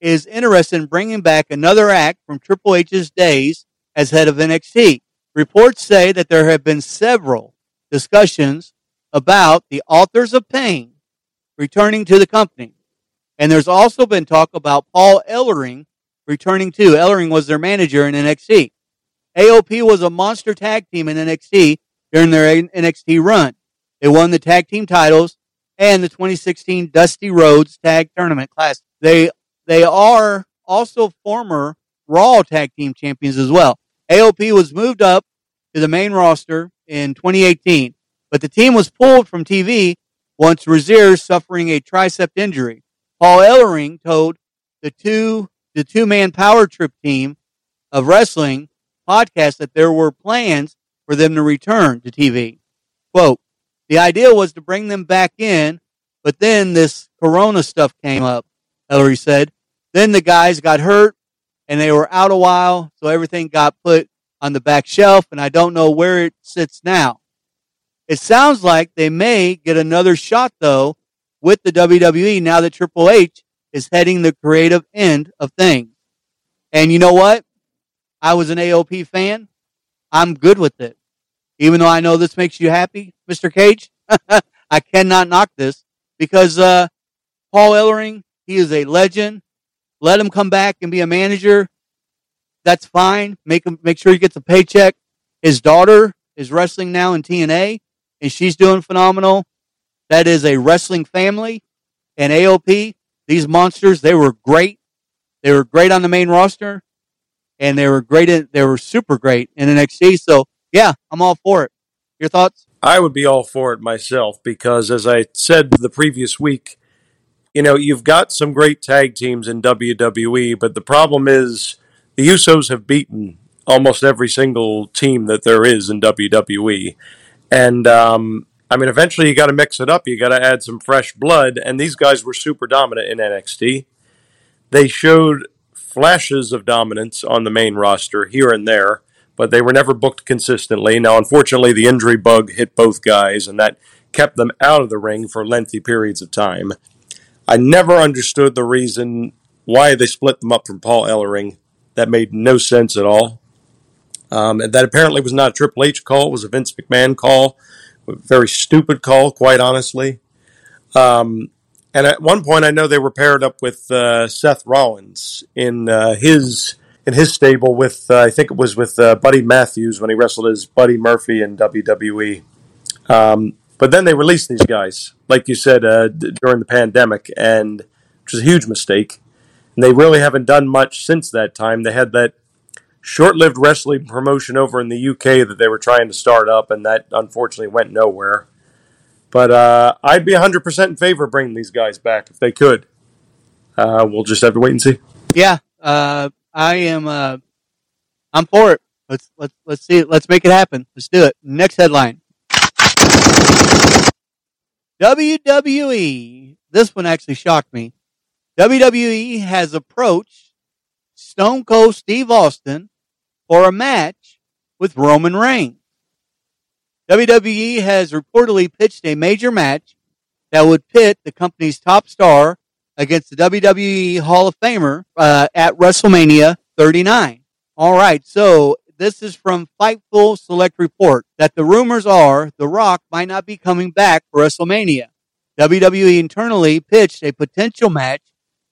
is interested in bringing back another act from Triple H's days as head of NXT. Reports say that there have been several discussions about the Authors of Pain returning to the company. And there's also been talk about Paul Ellering returning too. Ellering was their manager in NXT. AOP was a monster tag team in NXT during their NXT run. They won the tag team titles and the 2016 Dusty Rhodes Tag Tournament Class. They they are also former Raw Tag Team Champions as well. AOP was moved up to the main roster in 2018, but the team was pulled from TV once Rezar suffering a tricep injury. Paul Ellering told the two the two man power trip team of wrestling podcast that there were plans for them to return to TV. Quote, the idea was to bring them back in, but then this corona stuff came up, Ellery said. Then the guys got hurt and they were out a while, so everything got put on the back shelf, and I don't know where it sits now. It sounds like they may get another shot though with the WWE now that Triple H is heading the creative end of things. And you know what? I was an AOP fan. I'm good with it. Even though I know this makes you happy, Mr. Cage, I cannot knock this because uh, Paul Ellering, he is a legend. Let him come back and be a manager. That's fine. Make him make sure he gets a paycheck. His daughter is wrestling now in TNA and she's doing phenomenal. That is a wrestling family. And AOP, these monsters, they were great. They were great on the main roster, and they were great. In, they were super great in NXT. So yeah, I'm all for it. Your thoughts? I would be all for it myself because, as I said the previous week, you know, you've got some great tag teams in WWE, but the problem is the Usos have beaten almost every single team that there is in WWE. And um, I mean, eventually you got to mix it up. You got to add some fresh blood. And these guys were super dominant in NXT. They showed flashes of dominance on the main roster here and there, but they were never booked consistently. Now, unfortunately, the injury bug hit both guys, and that kept them out of the ring for lengthy periods of time. I never understood the reason why they split them up from Paul Ellering. That made no sense at all. Um, and that apparently was not a Triple H call; it was a Vince McMahon call. A very stupid call, quite honestly. Um, and at one point, I know they were paired up with uh, Seth Rollins in uh, his in his stable with uh, I think it was with uh, Buddy Matthews when he wrestled as Buddy Murphy in WWE. Um, but then they released these guys, like you said, uh, d- during the pandemic, and which was a huge mistake. And they really haven't done much since that time. They had that short-lived wrestling promotion over in the UK that they were trying to start up, and that unfortunately went nowhere. But uh, I'd be 100% in favor of bringing these guys back if they could. Uh, we'll just have to wait and see. Yeah, uh, I am. Uh, I'm for it. Let's let's let's see it. Let's make it happen. Let's do it. Next headline. WWE. This one actually shocked me. WWE has approached Stone Cold Steve Austin for a match with Roman Reigns. WWE has reportedly pitched a major match that would pit the company's top star against the WWE Hall of Famer uh, at WrestleMania 39. All right, so this is from Fightful Select Report that the rumors are The Rock might not be coming back for WrestleMania. WWE internally pitched a potential match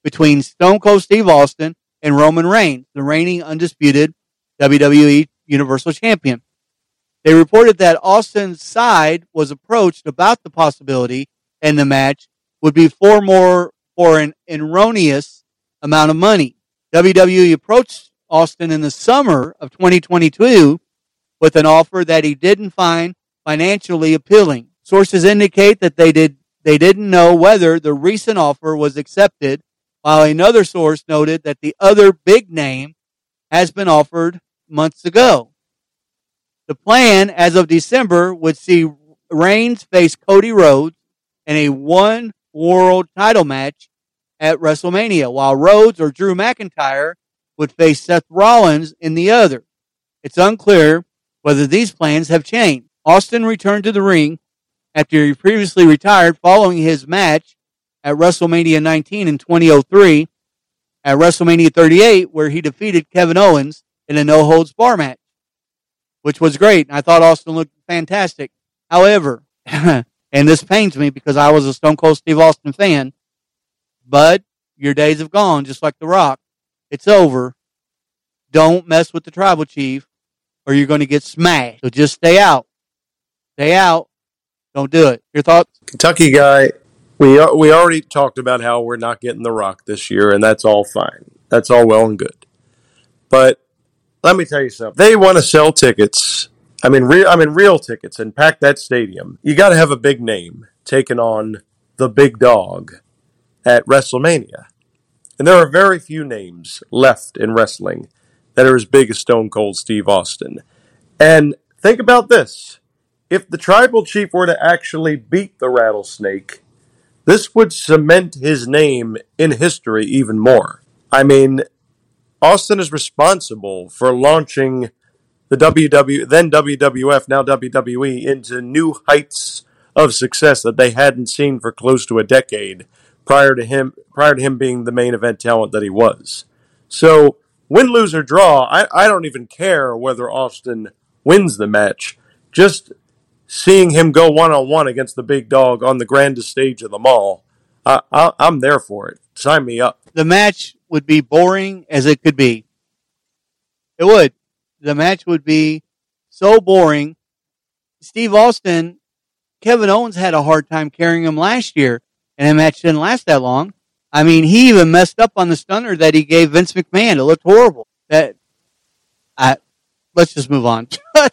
between Stone Cold Steve Austin and Roman Reigns, the reigning undisputed WWE Universal Champion. They reported that Austin's side was approached about the possibility and the match would be four more for an erroneous amount of money. WWE approached Austin in the summer of 2022 with an offer that he didn't find financially appealing. Sources indicate that they did they didn't know whether the recent offer was accepted, while another source noted that the other big name has been offered months ago. The plan, as of December, would see Reigns face Cody Rhodes in a one world title match at WrestleMania, while Rhodes or Drew McIntyre would face Seth Rollins in the other. It's unclear whether these plans have changed. Austin returned to the ring after he previously retired following his match at WrestleMania 19 in 2003 at WrestleMania 38 where he defeated Kevin Owens in a no holds bar match which was great. I thought Austin looked fantastic. However, and this pains me because I was a Stone Cold Steve Austin fan, but your days have gone, just like The Rock. It's over. Don't mess with the tribal chief or you're going to get smashed. So just stay out. Stay out. Don't do it. Your thoughts? Kentucky guy, we we already talked about how we're not getting the Rock this year, and that's all fine. That's all well and good. But let me tell you something. They want to sell tickets. I mean, real. I mean, real tickets and pack that stadium. You got to have a big name taking on the big dog at WrestleMania. And there are very few names left in wrestling that are as big as Stone Cold Steve Austin. And think about this if the tribal chief were to actually beat the rattlesnake, this would cement his name in history even more. I mean, Austin is responsible for launching the WW then WWF now WWE into new heights of success that they hadn't seen for close to a decade prior to him prior to him being the main event talent that he was. So win, lose or draw, I, I don't even care whether Austin wins the match. Just seeing him go one on one against the big dog on the grandest stage of them all, I, I, I'm there for it. Sign me up. The match would be boring as it could be. It would. The match would be so boring. Steve Austin, Kevin Owens had a hard time carrying him last year, and the match didn't last that long. I mean, he even messed up on the stunner that he gave Vince McMahon. It looked horrible. That, I, let's just move on.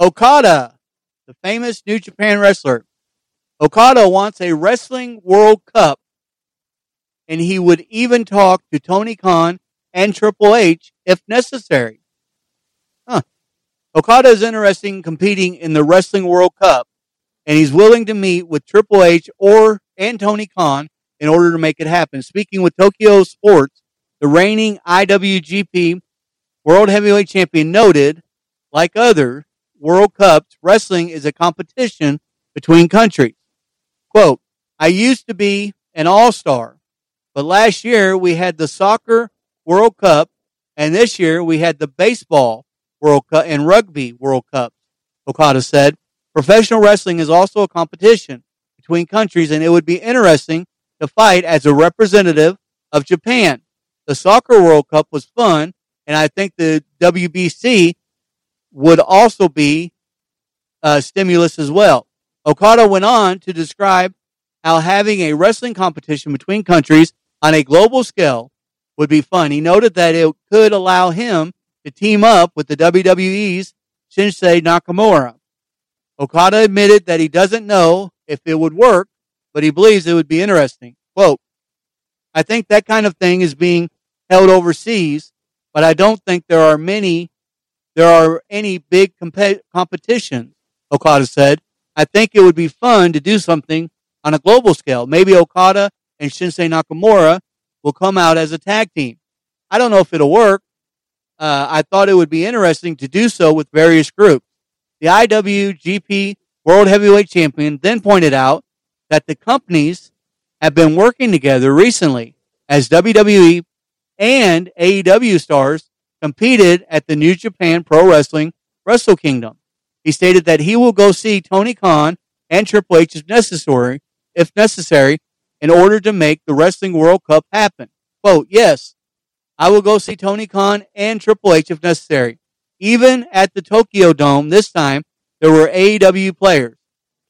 Okada, the famous New Japan wrestler. Okada wants a wrestling World Cup, and he would even talk to Tony Khan and Triple H if necessary. Huh. Okada is interested in competing in the Wrestling World Cup, and he's willing to meet with Triple H or and Tony Khan in order to make it happen. Speaking with Tokyo Sports, the reigning IWGP World Heavyweight Champion noted, like other World Cups, wrestling is a competition between countries. Quote, I used to be an all-star, but last year we had the soccer World Cup and this year we had the baseball World Cup and rugby World Cup. Okada said, professional wrestling is also a competition between countries and it would be interesting to fight as a representative of Japan. The soccer World Cup was fun and I think the WBC would also be a stimulus as well. Okada went on to describe how having a wrestling competition between countries on a global scale would be fun. He noted that it could allow him to team up with the WWE's Shinsuke Nakamura. Okada admitted that he doesn't know if it would work, but he believes it would be interesting. Quote, I think that kind of thing is being held overseas but I don't think there are many, there are any big comp- competitions, Okada said. I think it would be fun to do something on a global scale. Maybe Okada and Shinsuke Nakamura will come out as a tag team. I don't know if it'll work. Uh, I thought it would be interesting to do so with various groups. The IWGP World Heavyweight Champion then pointed out that the companies have been working together recently as WWE and AEW stars competed at the New Japan Pro Wrestling Wrestle Kingdom. He stated that he will go see Tony Khan and Triple H if necessary, if necessary, in order to make the Wrestling World Cup happen. Quote, yes, I will go see Tony Khan and Triple H if necessary. Even at the Tokyo Dome this time, there were AEW players,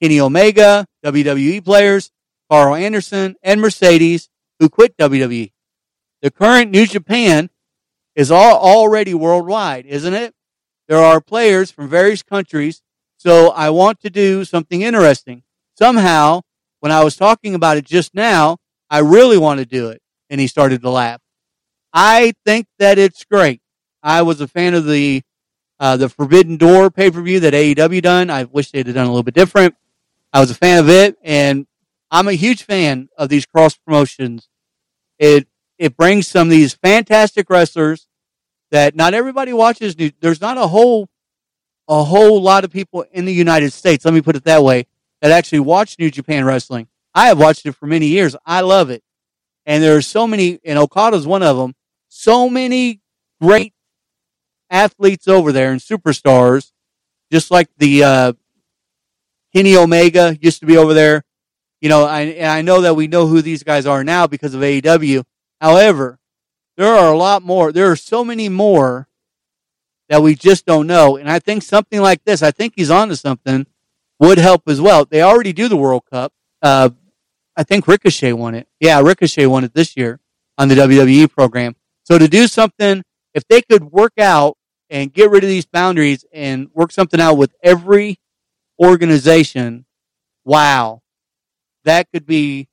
Kenny Omega, WWE players, Karl Anderson, and Mercedes, who quit WWE. The current New Japan is all already worldwide, isn't it? There are players from various countries, so I want to do something interesting. Somehow, when I was talking about it just now, I really want to do it. And he started to laugh. I think that it's great. I was a fan of the uh, the Forbidden Door pay per view that AEW done. I wish they'd have done a little bit different. I was a fan of it, and I'm a huge fan of these cross promotions. It it brings some of these fantastic wrestlers that not everybody watches. There's not a whole a whole lot of people in the United States. Let me put it that way that actually watch New Japan Wrestling. I have watched it for many years. I love it, and there's so many. And Okada's one of them. So many great athletes over there and superstars, just like the uh, Omega used to be over there. You know, I, and I know that we know who these guys are now because of AEW. However, there are a lot more. There are so many more that we just don't know. And I think something like this, I think he's onto something, would help as well. They already do the World Cup. Uh, I think Ricochet won it. Yeah, Ricochet won it this year on the WWE program. So to do something, if they could work out and get rid of these boundaries and work something out with every organization, wow, that could be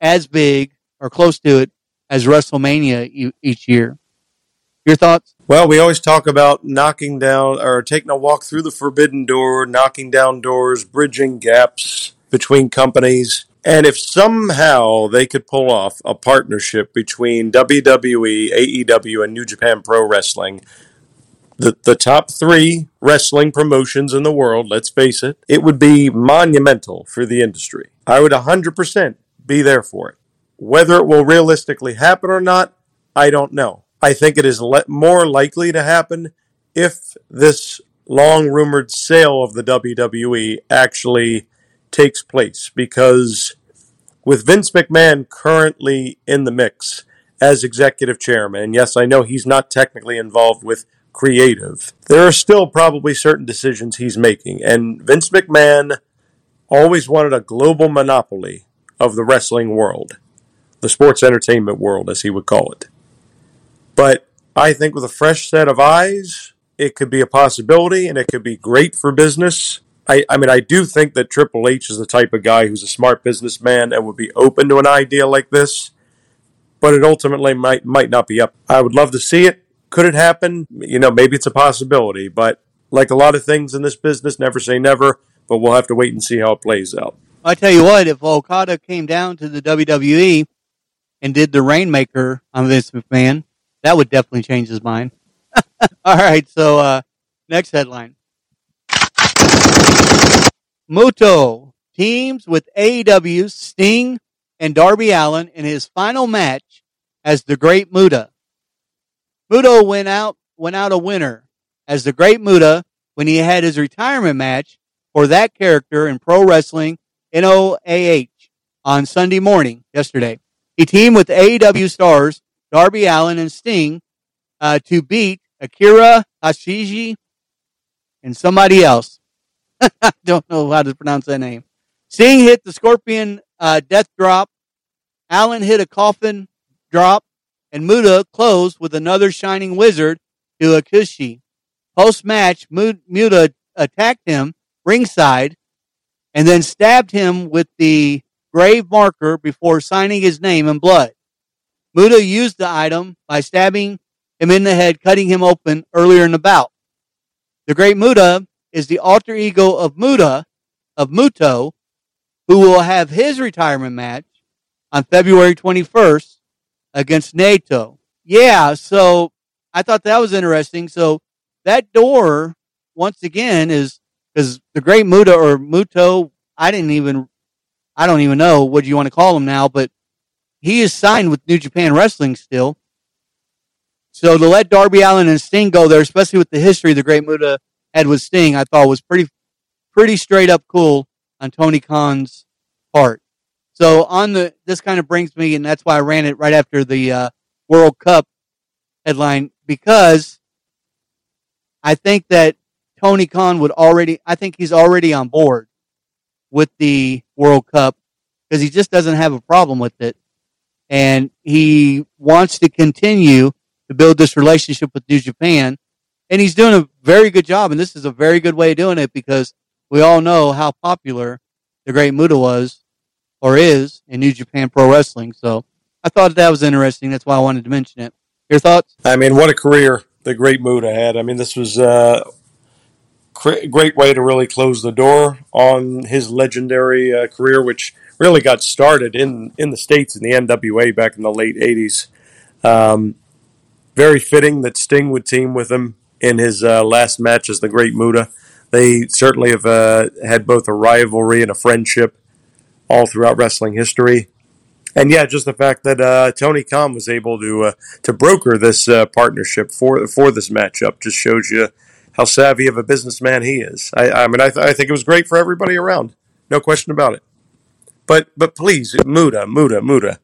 as big or close to it as WrestleMania each year. Your thoughts? Well, we always talk about knocking down or taking a walk through the forbidden door, knocking down doors, bridging gaps between companies. And if somehow they could pull off a partnership between WWE, AEW, and New Japan Pro Wrestling, the, the top three wrestling promotions in the world, let's face it, it would be monumental for the industry. I would 100% be there for it. Whether it will realistically happen or not, I don't know. I think it is le- more likely to happen if this long rumored sale of the WWE actually takes place because with Vince McMahon currently in the mix as executive chairman, and yes, I know he's not technically involved with creative, there are still probably certain decisions he's making. And Vince McMahon always wanted a global monopoly of the wrestling world, the sports entertainment world, as he would call it. But I think with a fresh set of eyes, it could be a possibility and it could be great for business. I, I mean, I do think that Triple H is the type of guy who's a smart businessman and would be open to an idea like this, but it ultimately might might not be up. I would love to see it. Could it happen? You know, maybe it's a possibility, but like a lot of things in this business, never say never, but we'll have to wait and see how it plays out. I tell you what, if Okada came down to the WWE and did the Rainmaker on Vince McMahon, that would definitely change his mind. All right, so uh, next headline. Muto teams with AEW Sting and Darby Allin in his final match as the Great Muta. Muto went out went out a winner as the Great Muta when he had his retirement match for that character in pro wrestling NOAH on Sunday morning yesterday. He teamed with AEW stars Darby Allin and Sting uh, to beat Akira Hashiji and somebody else. I don't know how to pronounce that name. Sting hit the Scorpion uh, Death Drop. Allin hit a coffin drop, and Muta closed with another Shining Wizard to Akushi. Post match, Muta attacked him ringside and then stabbed him with the grave marker before signing his name in blood. Muta used the item by stabbing him in the head, cutting him open earlier in the bout. The Great Muta is the alter ego of Muta, of Muto, who will have his retirement match on February 21st against Naito. Yeah, so I thought that was interesting. So that door, once again, is because the Great Muta or Muto, I didn't even, I don't even know what you want to call him now, but he is signed with New Japan Wrestling still. So to let Darby Allin and Sting go there, especially with the history the Great Muta had with Sting, I thought was pretty, pretty straight up cool on Tony Khan's part. So on the, this kind of brings me, and that's why I ran it right after the uh, World Cup headline because I think that Tony Khan would already, I think he's already on board with the World Cup because he just doesn't have a problem with it. And he wants to continue to build this relationship with New Japan. And he's doing a very good job. And this is a very good way of doing it because we all know how popular the Great Muta was or is in New Japan Pro Wrestling. So I thought that was interesting. That's why I wanted to mention it. Your thoughts? I mean, what a career the Great Muta had. I mean, this was a great way to really close the door on his legendary uh, career, which really got started in in the states in the NWA back in the late '80s. Um, very fitting that Sting would team with him in his uh, last match as the Great Muta. They certainly have uh, had both a rivalry and a friendship all throughout wrestling history. And yeah, just the fact that uh, Tony Khan was able to uh, to broker this uh, partnership for for this matchup just shows you how savvy of a businessman he is. I, I mean, I, th- I think it was great for everybody around, no question about it. But but please, Muta, Muta, Muta,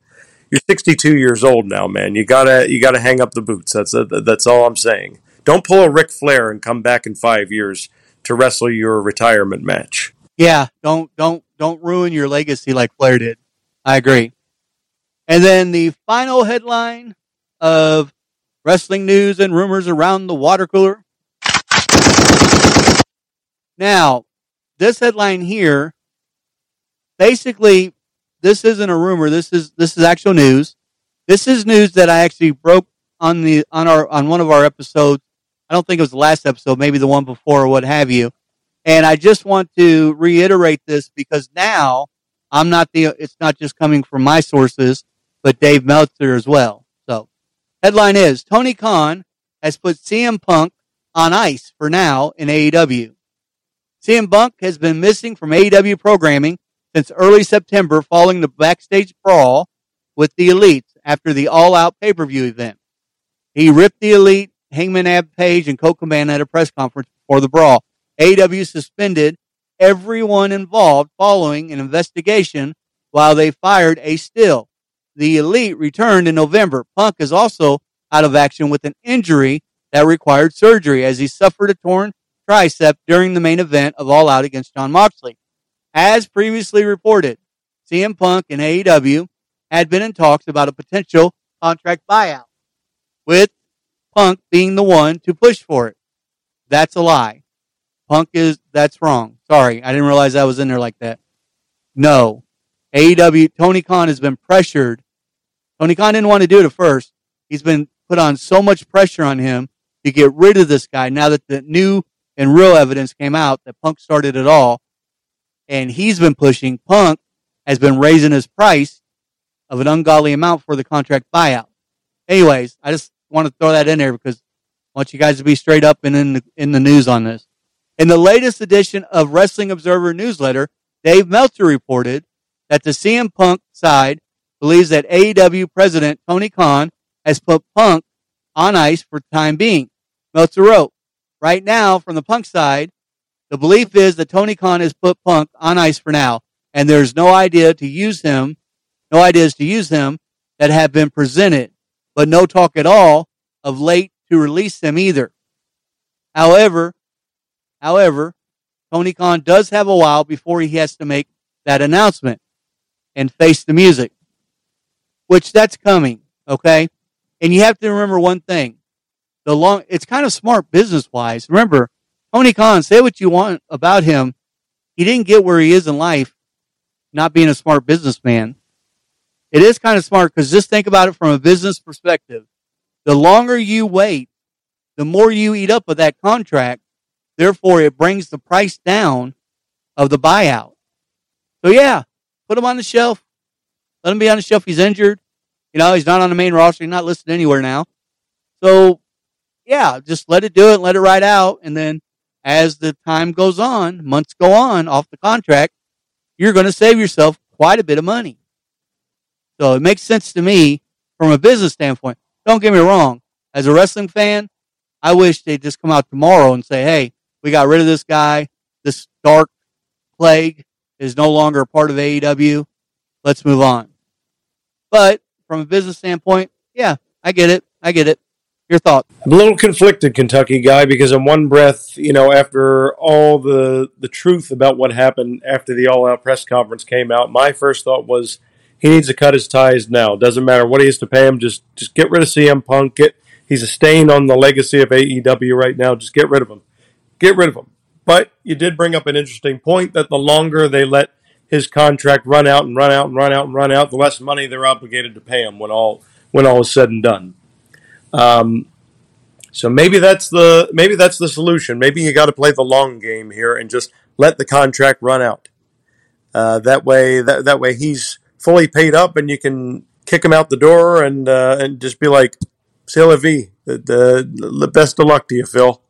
you're 62 years old now, man. You gotta you gotta hang up the boots. That's a, that's all I'm saying. Don't pull a Ric Flair and come back in five years to wrestle your retirement match. Yeah, don't don't don't ruin your legacy like Flair did. I agree. And then the final headline of wrestling news and rumors around the water cooler. Now, this headline here basically this isn't a rumor. This is this is actual news. This is news that I actually broke on the on our on one of our episodes. I don't think it was the last episode, maybe the one before or what have you. And I just want to reiterate this because now I'm not the it's not just coming from my sources, but Dave Meltzer as well. So headline is Tony Khan has put CM Punk on ice for now in AEW. CM Punk has been missing from AEW programming since early September following the backstage brawl with the Elites after the All Out pay per view event. He ripped the Elite, Hangman Adam Page, and Cabana at a press conference before the brawl. AEW suspended everyone involved following an investigation while they fired Ace Steel. The Elite returned in November. Punk is also out of action with an injury that required surgery as he suffered a torn tricep during the main event of All Out against Jon Moxley. As previously reported, CM Punk and AEW had been in talks about a potential contract buyout, with Punk being the one to push for it. That's a lie. Punk is, that's wrong. Sorry, I didn't realize I was in there like that. No. AEW, Tony Khan has been pressured. Tony Khan didn't want to do it at first. He's been put on so much pressure on him to get rid of this guy now that the new and real evidence came out that Punk started it all. And he's been pushing. Punk has been raising his price of an ungodly amount for the contract buyout. Anyways, I just want to throw that in there because I want you guys to be straight up and in the, in the news on this. In the latest edition of Wrestling Observer newsletter, Dave Meltzer reported that the CM Punk side believes that AEW president Tony Khan has put Punk on ice for the time being. Meltzer wrote, right now, from the Punk side, the belief is that Tony Khan has put Punk on ice for now, and there's no idea to use him, no ideas to use him that have been presented, but no talk at all of late to release them either. However, however, Tony Khan does have a while before he has to make that announcement and face the music, which that's coming. Okay. And you have to remember one thing. The long, it's kind of smart business wise. Remember, Tony Khan, say what you want about him. He didn't get where he is in life, not being a smart businessman. It is kind of smart because just think about it from a business perspective. The longer you wait, the more you eat up of that contract. Therefore, it brings the price down of the buyout. So yeah, put him on the shelf. Let him be on the shelf. He's injured. You know, he's not on the main roster. He's not listed anywhere now. So yeah, just let it do it, let it ride out. And then as the time goes on, months go on off the contract, you're going to save yourself quite a bit of money. So it makes sense to me from a business standpoint. Don't get me wrong. As a wrestling fan, I wish they'd just come out tomorrow and say, Hey, we got rid of this guy. This dark plague is no longer a part of AEW. Let's move on. But from a business standpoint, yeah, I get it. I get it. Your thought? I'm a little conflicted, Kentucky guy, because in one breath, you know, after all the the truth about what happened after the All Out press conference came out, my first thought was he needs to cut his ties now. Doesn't matter what he has to pay him. Just just get rid of CM Punk. Get he's a stain on the legacy of AEW right now. Just get rid of him. Get rid of him. But you did bring up an interesting point that the longer they let his contract run out and run out and run out and run out, the less money they're obligated to pay him when all when all is said and done. Um, so maybe that's the maybe that's the solution. Maybe you got to play the long game here and just let the contract run out. Uh, that way, that that way he's fully paid up, and you can kick him out the door and uh, and just be like, "C'est la vie." The, the, best of luck to you, Phil.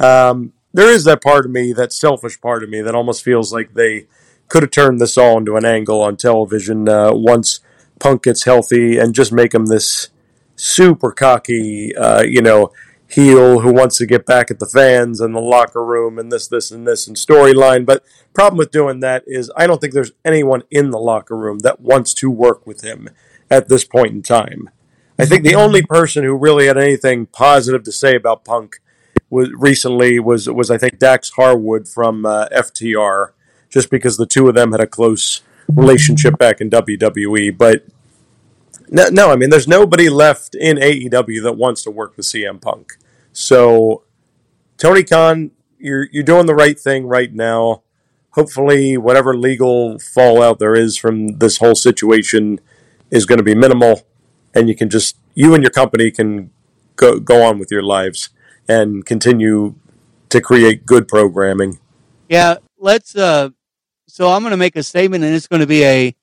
Um, there is that part of me, that selfish part of me, that almost feels like they could have turned this all into an angle on television uh, once Punk gets healthy and just make him this super cocky, uh, you know, heel who wants to get back at the fans and the locker room and this, this, and this and storyline. But problem with doing that is I don't think there's anyone in the locker room that wants to work with him at this point in time. I think the only person who really had anything positive to say about Punk was recently was was I think Dax Harwood from uh, FTR, just because the two of them had a close relationship back in WWE. But no, no, I mean, there's nobody left in AEW that wants to work with CM Punk. So, Tony Khan, you're you're doing the right thing right now. hopefully, whatever legal fallout there is from this whole situation is going to be minimal, and you can just you and your company can go go on with your lives and continue to create good programming. Yeah, let's. Uh, so I'm going to make a statement, and it's going to be a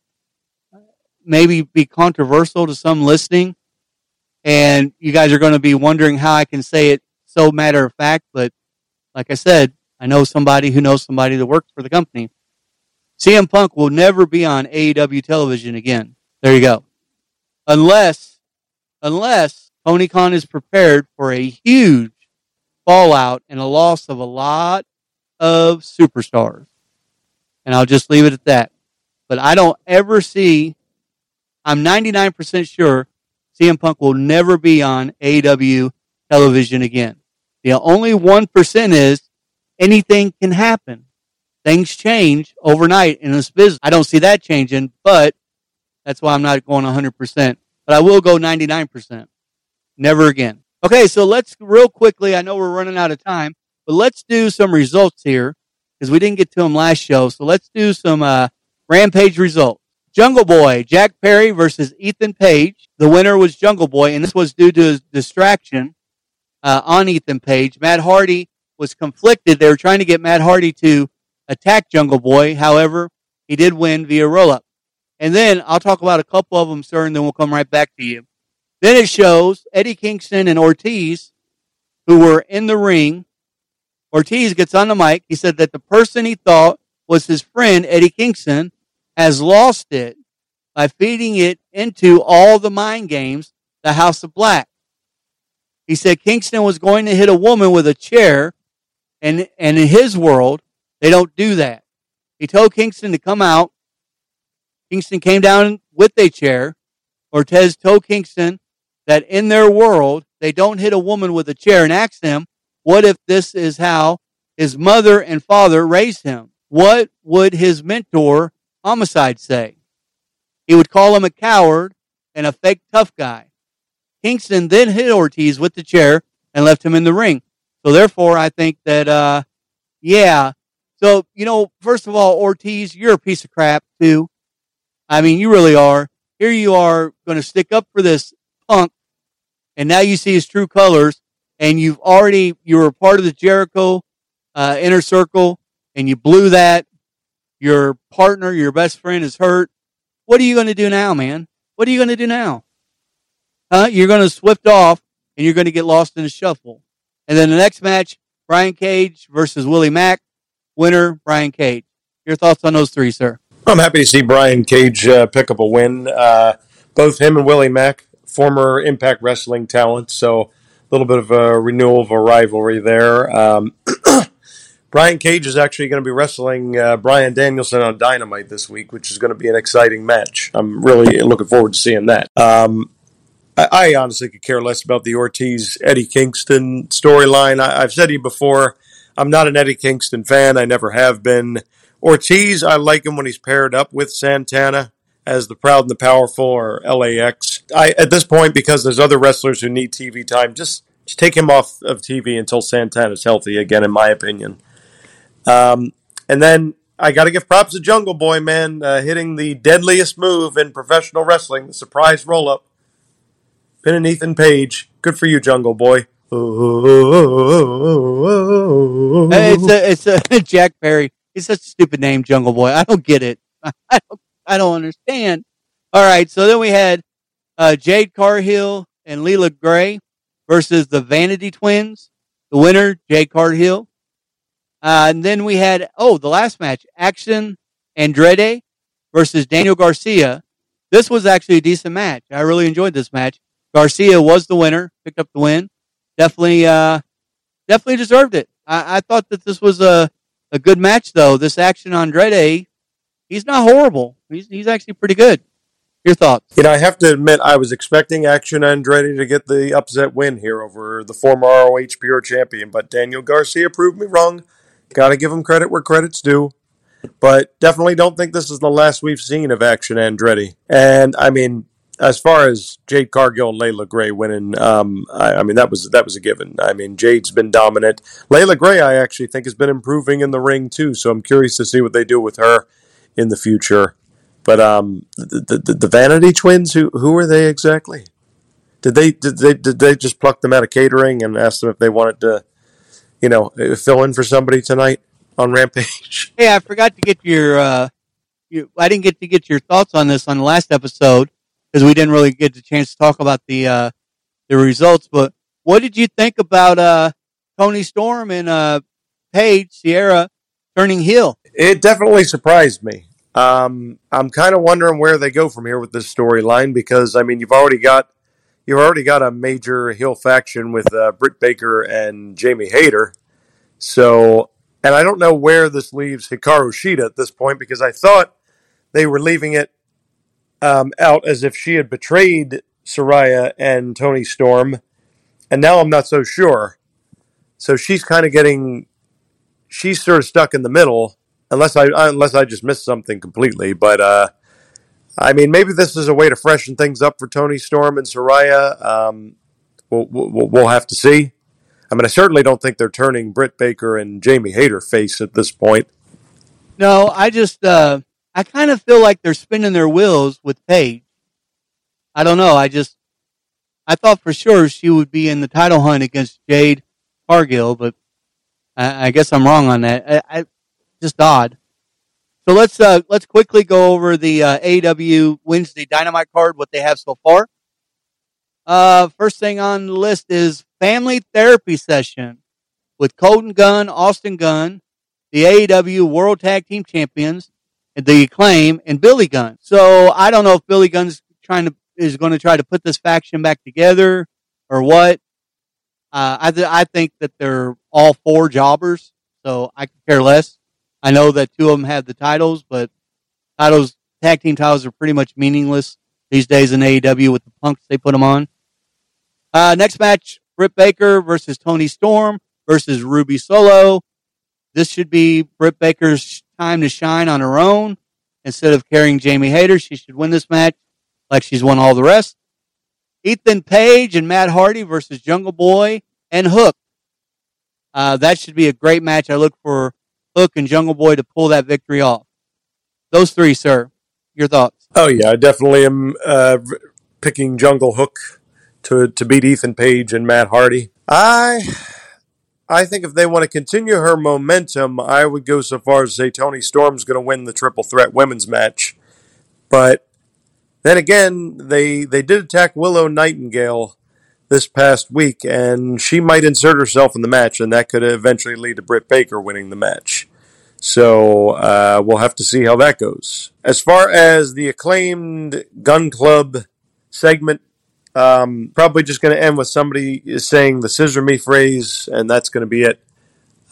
maybe be controversial to some listening, and you guys are going to be wondering how I can say it so matter of fact. But like I said, I know somebody who knows somebody that works for the company. CM Punk will never be on AEW television again. There you go. Unless, unless Tony Khan is prepared for a huge fallout and a loss of a lot of superstars. And I'll just leave it at that. But I don't ever see, I'm 99% sure CM Punk will never be on AEW television again. The only 1% is anything can happen. Things change overnight in this business. I don't see that changing, but that's why I'm not going 100%. But I will go 99%. Never again. Okay, so let's real quickly. I know we're running out of time, but let's do some results here because we didn't get to them last show. So let's do some uh, Rampage results. Jungle Boy, Jack Perry versus Ethan Page. The winner was Jungle Boy, and this was due to his distraction uh, on Ethan Page. Matt Hardy was conflicted. They were trying to get Matt Hardy to attack Jungle Boy. However, he did win via roll up. And then I'll talk about a couple of them, sir, and then we'll come right back to you. Then it shows Eddie Kingston and Ortiz, who were in the ring. Ortiz gets on the mic. He said that the person he thought was his friend, Eddie Kingston, has lost it by feeding it into all the mind games, the House of Black. He said Kingston was going to hit a woman with a chair, and, and in his world, they don't do that. He told Kingston to come out. Kingston came down with a chair. Ortiz told Kingston that in their world, they don't hit a woman with a chair and asked him, what if this is how his mother and father raised him? What would his mentor, Homicide, say? He would call him a coward and a fake tough guy. Kingston then hit Ortiz with the chair and left him in the ring. So therefore, I think that, uh, yeah. So, you know, first of all, Ortiz, you're a piece of crap too. I mean, you really are. Here you are going to stick up for this punk and now you see his true colors and you've already, you were part of the Jericho, uh, inner circle and you blew that. Your partner, your best friend is hurt. What are you going to do now, man? What are you going to do now? Huh? You're going to swift off and you're going to get lost in the shuffle. And then the next match, Brian Cage versus Willie Mack. Winner, Brian Cage. Your thoughts on those three, sir? I'm happy to see Brian Cage uh, pick up a win. Uh, both him and Willie Mack, former Impact Wrestling talent, so a little bit of a renewal of a rivalry there. Um, Brian Cage is actually going to be wrestling uh, Bryan Danielson on Dynamite this week, which is going to be an exciting match. I'm really looking forward to seeing that. Um, I, I, honestly could care less about the Ortiz Eddie Kingston storyline. I've said to you before, I'm not an Eddie Kingston fan. I never have been. Ortiz, I like him when he's paired up with Santana as the Proud and the Powerful or LAX. I at this point because there's other wrestlers who need TV time. Just just take him off of TV until Santana's healthy again, in my opinion. Um, and then I got to give props to Jungle Boy, man, uh, hitting the deadliest move in professional wrestling, the surprise roll up. and Ethan Page. Good for you, Jungle Boy. it's a, it's a Jack Perry. He's such a stupid name, Jungle Boy. I don't get it. I don't, I don't understand. All right, so then we had uh, Jade Cargill and Leila Grey versus the Vanity Twins. The winner, Jade Cargill. Uh, and then we had, oh, the last match, Action Andretti versus Daniel Garcia. This was actually a decent match. I really enjoyed this match. Garcia was the winner, picked up the win. Definitely, uh, definitely deserved it. I, I thought that this was a, a good match, though. This Action Andretti, he's not horrible. He's, he's actually pretty good. Your thoughts? You know, I have to admit, I was expecting Action Andretti to get the upset win here over the former ROH Pure champion, but Daniel Garcia proved me wrong. Got to give him credit where credit's due. But definitely don't think this is the last we've seen of Action Andretti. And I mean, as far as Jade Cargill and Leila Grey winning, um, I, I, mean that was that was a given. I mean Jade's been dominant. Leila Grey, I actually think, has been improving in the ring too. So I'm curious to see what they do with her in the future. But um, the, the, the Vanity Twins, who who are they exactly? Did they did they did they just pluck them out of catering and ask them if they wanted to, you know, fill in for somebody tonight on Rampage? Hey, I forgot to get your. Uh, you, I didn't get to get your thoughts on this on the last episode because we didn't really get the chance to talk about the uh, the results. But what did you think about uh, Toni Storm and uh, Paige Saraya turning heel? It definitely surprised me. Um, I'm kind of wondering where they go from here with this storyline because I mean you've already got you've already got a major heel faction with uh, Britt Baker and Jamie Hayter. So, and I don't know where this leaves Hikaru Shida at this point because I thought they were leaving it um, out as if she had betrayed Saraya and Toni Storm, and now I'm not so sure. So she's kind of getting, she's sort of stuck in the middle, unless I unless I just missed something completely. But uh, I mean, maybe this is a way to freshen things up for Toni Storm and Saraya. Um, we'll, we'll, we'll have to see. I mean, I certainly don't think they're turning Britt Baker and Jamie Hayter face at this point. No, I just uh, I kind of feel like they're spinning their wheels with Paige. I don't know. I just I thought for sure she would be in the title hunt against Jade Cargill, but I, I guess I'm wrong on that. I, I just odd. So let's uh, let's quickly go over the uh, AEW Wednesday Dynamite card. What they have so far. Uh, first thing on the list is family therapy session with Colten Gunn, Austin Gunn, the AEW World Tag Team Champions, the acclaim and Billy Gunn. So I don't know if Billy Gunn's trying to is going to try to put this faction back together or what. Uh, I th- I think that they're all four jobbers, so I could care less. I know that two of them have the titles, but titles tag team titles are pretty much meaningless these days in AEW with the punks they put them on. Uh, next match: Britt Baker versus Toni Storm versus Ruby Soho. This should be Britt Baker's time to shine on her own. Instead of carrying Jamie Hayter, she should win this match like she's won all the rest. Ethan Page and Matt Hardy versus Jungle Boy and Hook. Uh, that should be a great match. I look for Hook and Jungle Boy to pull that victory off. Those three, sir. Your thoughts? Oh yeah, I definitely am uh, picking Jungle Hook to to beat Ethan Page and Matt Hardy. I I think if they want to continue her momentum, I would go so far as to say Toni Storm's going to win the triple threat women's match. But then again, they they did attack Willow Nightingale this past week, and she might insert herself in the match, and that could eventually lead to Britt Baker winning the match. So uh, we'll have to see how that goes. As far as the acclaimed Gun Club segment um, probably just going to end with somebody saying the scissor me phrase, and that's going to be it.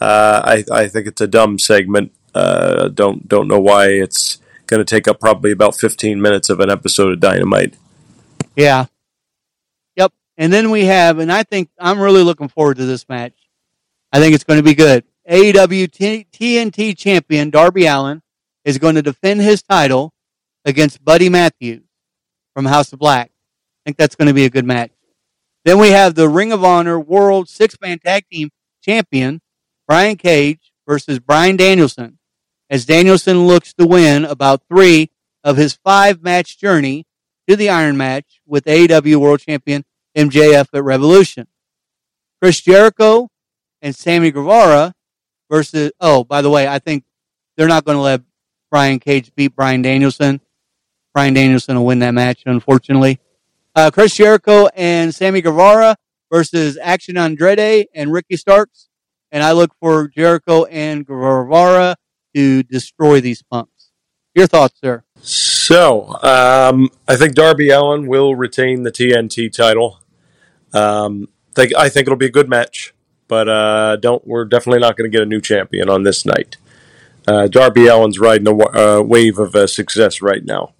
Uh, I, I think it's a dumb segment. Uh, don't don't know why it's going to take up probably about 15 minutes of an episode of Dynamite. Yeah. And then we have, and I think I'm really looking forward to this match. I think it's going to be good. AEW TNT champion Darby Allin is going to defend his title against Buddy Matthews from House of Black I think that's going to be a good match. Then we have the Ring of Honor World Six Man Tag Team Champion Brian Cage versus Bryan Danielson, as Danielson looks to win about three of his five match journey to the Iron Match with AEW World Champion MJF at Revolution. Chris Jericho and Sammy Guevara versus. Oh, by the way, I think they're not going to let Brian Cage beat Bryan Danielson. Bryan Danielson will win that match, unfortunately. Uh, Chris Jericho and Sammy Guevara versus Action Andretti and Ricky Starks. And I look for Jericho and Guevara to destroy these punks. Your thoughts, sir? So, um, I think Darby Allin will retain the TNT title. Um, think, I think it'll be a good match, but uh, don't. We're definitely not going to get a new champion on this night. Uh, Darby Allin's riding a uh, wave of uh, success right now.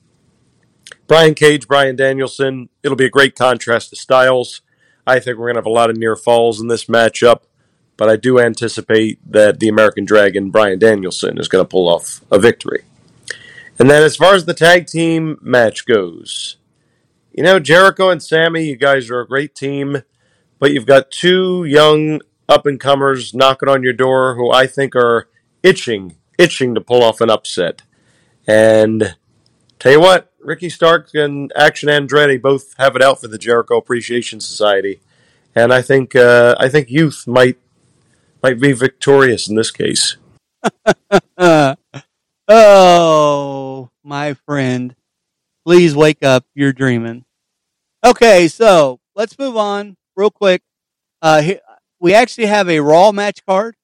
Brian Cage, Bryan Danielson. It'll be a great contrast to styles. I think we're going to have a lot of near falls in this matchup, but I do anticipate that the American Dragon, Bryan Danielson, is going to pull off a victory. And then as far as the tag team match goes, you know, Jericho and Sammy, you guys are a great team, but you've got two young up and comers knocking on your door who I think are itching, itching to pull off an upset. And tell you what, Ricky Stark and Action Andretti both have it out for the Jericho Appreciation Society, and I think uh, I think youth might might be victorious in this case. Oh, my friend. Please wake up. You're dreaming. Okay, so let's move on real quick. Uh, we actually have a Raw match card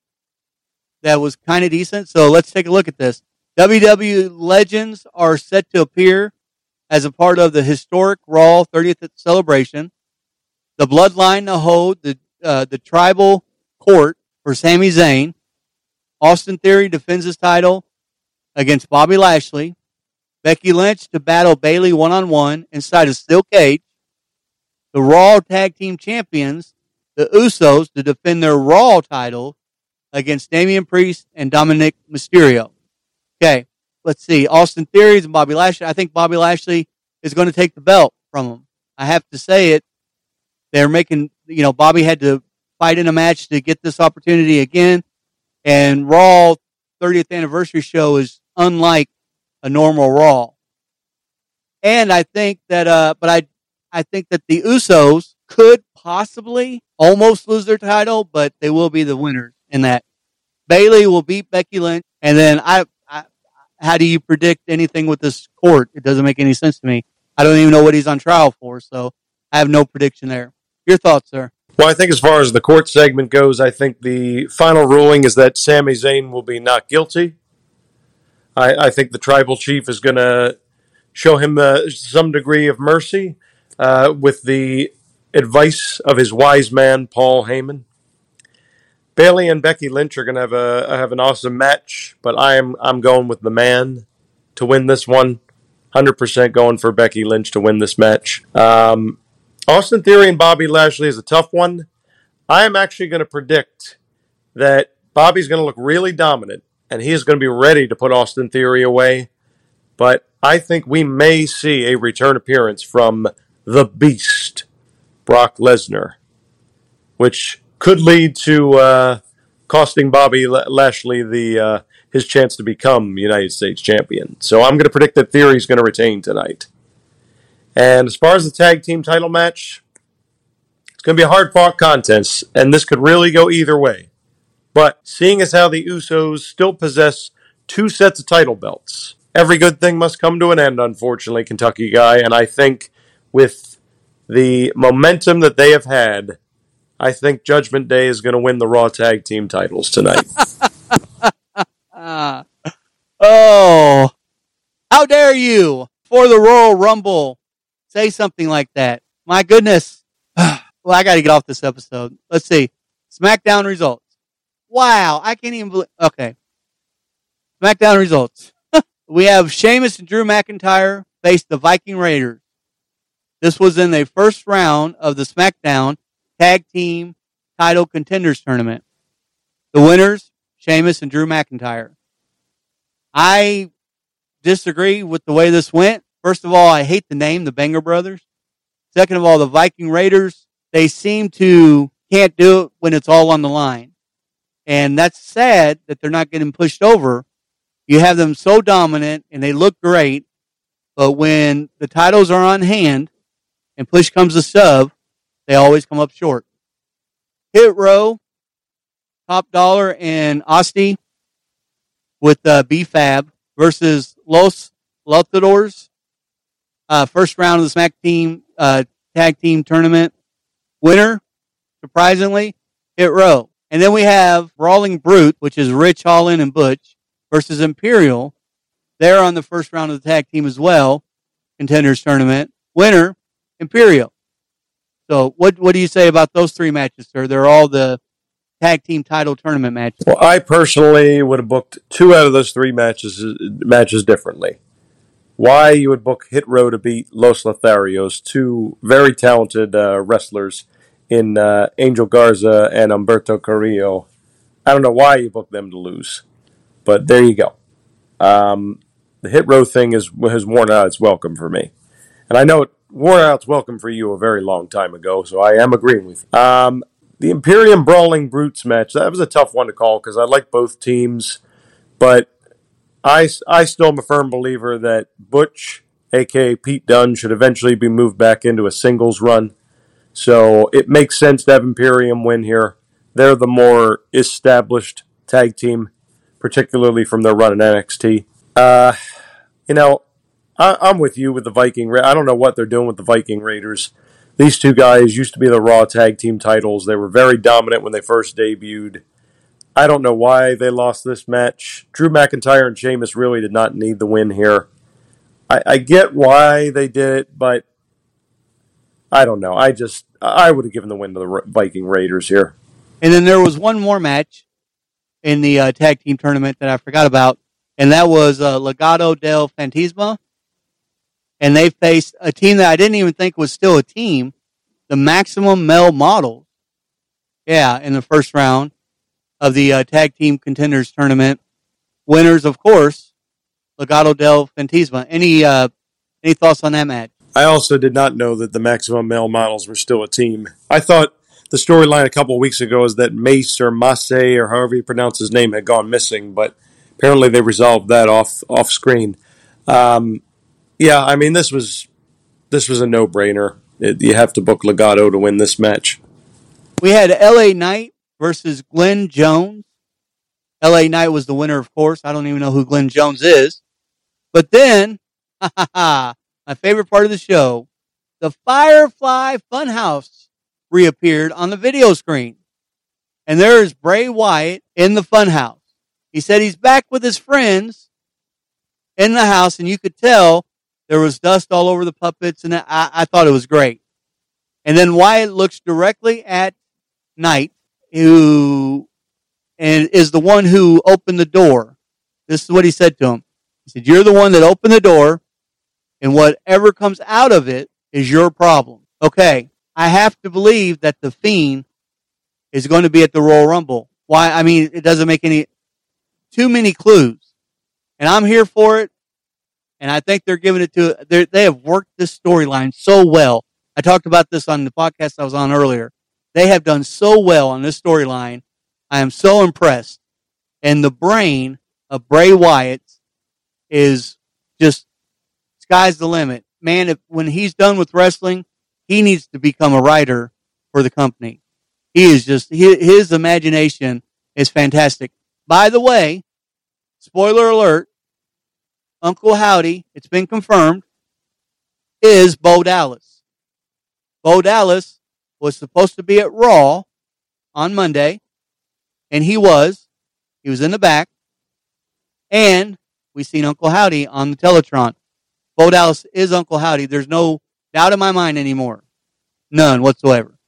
that was kind of decent. So let's take a look at this. WWE legends are set to appear as a part of the historic Raw 30th celebration. The Bloodline to hold the uh, the tribal court for Sami Zayn. Austin Theory defends his title against Bobby Lashley. Becky Lynch to battle Bayley one on one inside a steel cage. The Raw Tag Team Champions, the Usos, to defend their Raw title against Damian Priest and Dominik Mysterio. Okay, let's see. Austin Theories and Bobby Lashley. I think Bobby Lashley is going to take the belt from him. I have to say it. They're making, you know, Bobby had to fight in a match to get this opportunity again. And Raw 30th anniversary show is unlike a normal Raw. And I think that, uh, but I, I think that the Usos could possibly almost lose their title, but they will be the winners in that. Bayley will beat Becky Lynch, and then I, I, how do you predict anything with this court? It doesn't make any sense to me. I don't even know what he's on trial for, so I have no prediction there. Your thoughts, sir? Well, I think as far as the court segment goes, I think the final ruling is that Sami Zayn will be not guilty. I, I think the tribal chief is going to show him uh, some degree of mercy uh, with the advice of his wise man, Paul Heyman. Bayley and Becky Lynch are going to have a have an awesome match, but I am I'm going with the man to win this one. Hundred percent going for Becky Lynch to win this match. Um, Austin Theory and Bobby Lashley is a tough one. I am actually going to predict that Bobby's going to look really dominant and he is going to be ready to put Austin Theory away. But I think we may see a return appearance from the Beast, Brock Lesnar, which could lead to uh, costing Bobby Lashley the uh, his chance to become United States champion. So I'm going to predict that Theory is going to retain tonight. And as far as the tag team title match, it's going to be a hard fought contest, and this could really go either way. But seeing as how the Usos still possess two sets of title belts, every good thing must come to an end, unfortunately, Kentucky guy. And I think with the momentum that they have had, I think Judgment Day is going to win the Raw Tag Team titles tonight. uh, oh, how dare you for the Royal Rumble say something like that? My goodness. well, I got to get off this episode. Let's see. SmackDown results. Wow, I can't even believe. Okay. SmackDown results. we have Sheamus and Drew McIntyre face the Viking Raiders. This was in the first round of the SmackDown Tag Team Title Contenders Tournament. The winners, Sheamus and Drew McIntyre. I disagree with the way this went. First of all, I hate the name, the Banger Brothers. Second of all, the Viking Raiders, they seem to can't do it when it's all on the line. And that's sad that they're not getting pushed over. You have them so dominant and they look great, but when the titles are on hand and push comes to shove, they always come up short. Hit row, Top Dolla and Asti with uh, BFAB versus Los Luchadors. Uh, first round of the Smack Team uh, Tag Team Tournament winner, surprisingly, Hit Row. And then we have Brawling Brute, which is Ridge Holland and Butch, versus Imperium. They're on the first round of the tag team as well, contenders tournament. Winner, Imperium. So what what do you say about those three matches, sir? They're all the tag team title tournament matches. Well, I personally would have booked two out of those three matches matches differently. Why you would book Hit Row to beat Los Lotharios, two very talented uh, wrestlers in uh, Angel Garza and Umberto Carrillo. I don't know why you booked them to lose, but there you go. Um, the hit row thing is has worn out its welcome for me, and I know it wore out its welcome for you a very long time ago, so I am agreeing with you. Um, the Imperium Brawling Brutes match, that was a tough one to call because I like both teams, but I, I still am a firm believer that Butch, aka Pete Dunne, should eventually be moved back into a singles run. So it makes sense to have Imperium win here. They're the more established tag team, particularly from their run in NXT. Uh, you know, I, am with you with the Viking. I don't know what they're doing with the Viking Raiders. These two guys used to be the Raw tag team titles. They were very dominant when they first debuted. I don't know why they lost this match. Drew McIntyre and Sheamus really did not need the win here. I, I get why they did it, but I don't know. I just I would have given the win to the Viking Raiders here. And then there was one more match in the uh, tag team tournament that I forgot about, and that was uh, Legado del Fantasma. And they faced a team that I didn't even think was still a team, the Maximum Male Models. Yeah, in the first round of the uh, tag team contenders tournament. Winners, of course, Legado del Fantasma. Any uh, any thoughts on that match? I also did not know that the Maximum Male Models were still a team. I thought the storyline a couple weeks ago is that Mace or Mace or however you pronounce his name had gone missing, but apparently they resolved that off off screen. Um, yeah, I mean this was this was a no brainer. You have to book Legado to win this match. We had L.A. Knight versus Glenn Jones. L.A. Knight was the winner, of course. I don't even know who Glenn Jones is. But then, my favorite part of the show, the Firefly Funhouse reappeared on the video screen. And there is Bray Wyatt in the funhouse. He said he's back with his friends in the house, and you could tell there was dust all over the puppets, and I, I thought it was great. And then Wyatt looks directly at Knight, who and is the one who opened the door. This is what he said to him. He said, You're the one that opened the door, and whatever comes out of it is your problem. Okay, I have to believe that the Fiend is going to be at the Royal Rumble. Why? I mean, it doesn't make any too many clues, and I'm here for it. And I think they're giving it to they have worked this storyline so well. I talked about this on the podcast I was on earlier. They have done so well on this storyline. I am so impressed. And the brain of Bray Wyatt is just sky's the limit. Man, if when he's done with wrestling, he needs to become a writer for the company. He is just, his imagination is fantastic. By the way, spoiler alert, Uncle Howdy, it's been confirmed, is Bo Dallas. Bo Dallas was supposed to be at Raw on Monday, and he was. He was in the back. And we seen Uncle Howdy on the Teletron. Bo Dallas is Uncle Howdy. There's no doubt in my mind anymore. None whatsoever.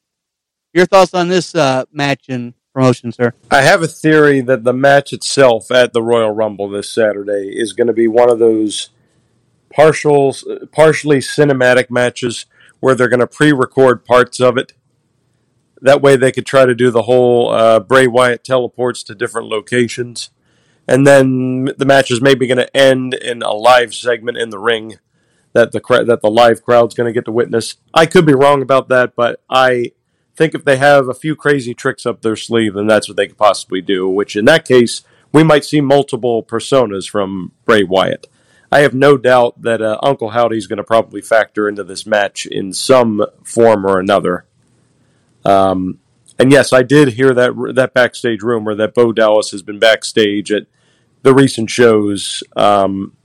Your thoughts on this uh, match and promotion, sir? I have a theory that the match itself at the Royal Rumble this Saturday is going to be one of those partial, partially cinematic matches where they're going to pre-record parts of it. That way, they could try to do the whole uh, Bray Wyatt teleports to different locations, and then the match is maybe going to end in a live segment in the ring that the that the live crowd's going to get to witness. I could be wrong about that, but I think if they have a few crazy tricks up their sleeve, then that's what they could possibly do. Which in that case, we might see multiple personas from Bray Wyatt. I have no doubt that uh, Uncle Howdy is going to probably factor into this match in some form or another. Um, and yes, I did hear that that backstage rumor that Bo Dallas has been backstage at the recent shows. Um,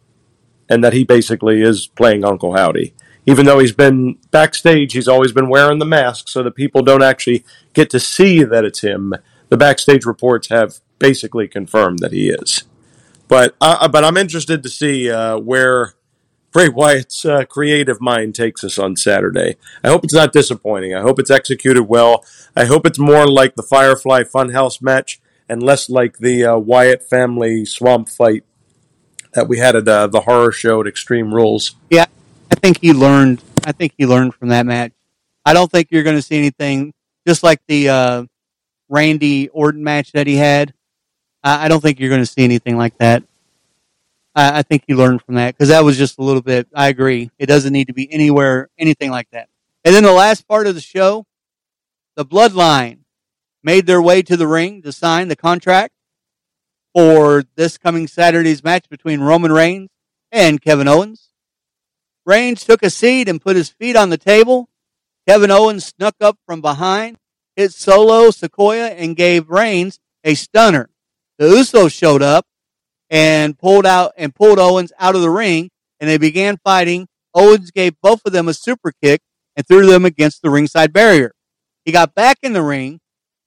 and that he basically is playing Uncle Howdy. Even though he's been backstage, he's always been wearing the mask so that people don't actually get to see that it's him. The backstage reports have basically confirmed that he is. But uh, but I'm interested to see uh, where Bray Wyatt's uh, creative mind takes us on Saturday. I hope it's not disappointing. I hope it's executed well. I hope it's more like the Firefly Funhouse match and less like the uh, Wyatt family swamp fight that we had at uh, the horror show at Extreme Rules. Yeah, I think he learned. I think he learned from that match. I don't think you're going to see anything just like the uh, Randy Orton match that he had. I, I don't think you're going to see anything like that. I, I think he learned from that because that was just a little bit. I agree. It doesn't need to be anywhere, anything like that. And then the last part of the show, the Bloodline made their way to the ring to sign the contract for this coming Saturday's match between Roman Reigns and Kevin Owens. Reigns took a seat and put his feet on the table. Kevin Owens snuck up from behind, hit Solo Sikoa, and gave Reigns a stunner. The Usos showed up and pulled out and pulled Owens out of the ring, and they began fighting. Owens gave both of them a super kick and threw them against the ringside barrier. He got back in the ring,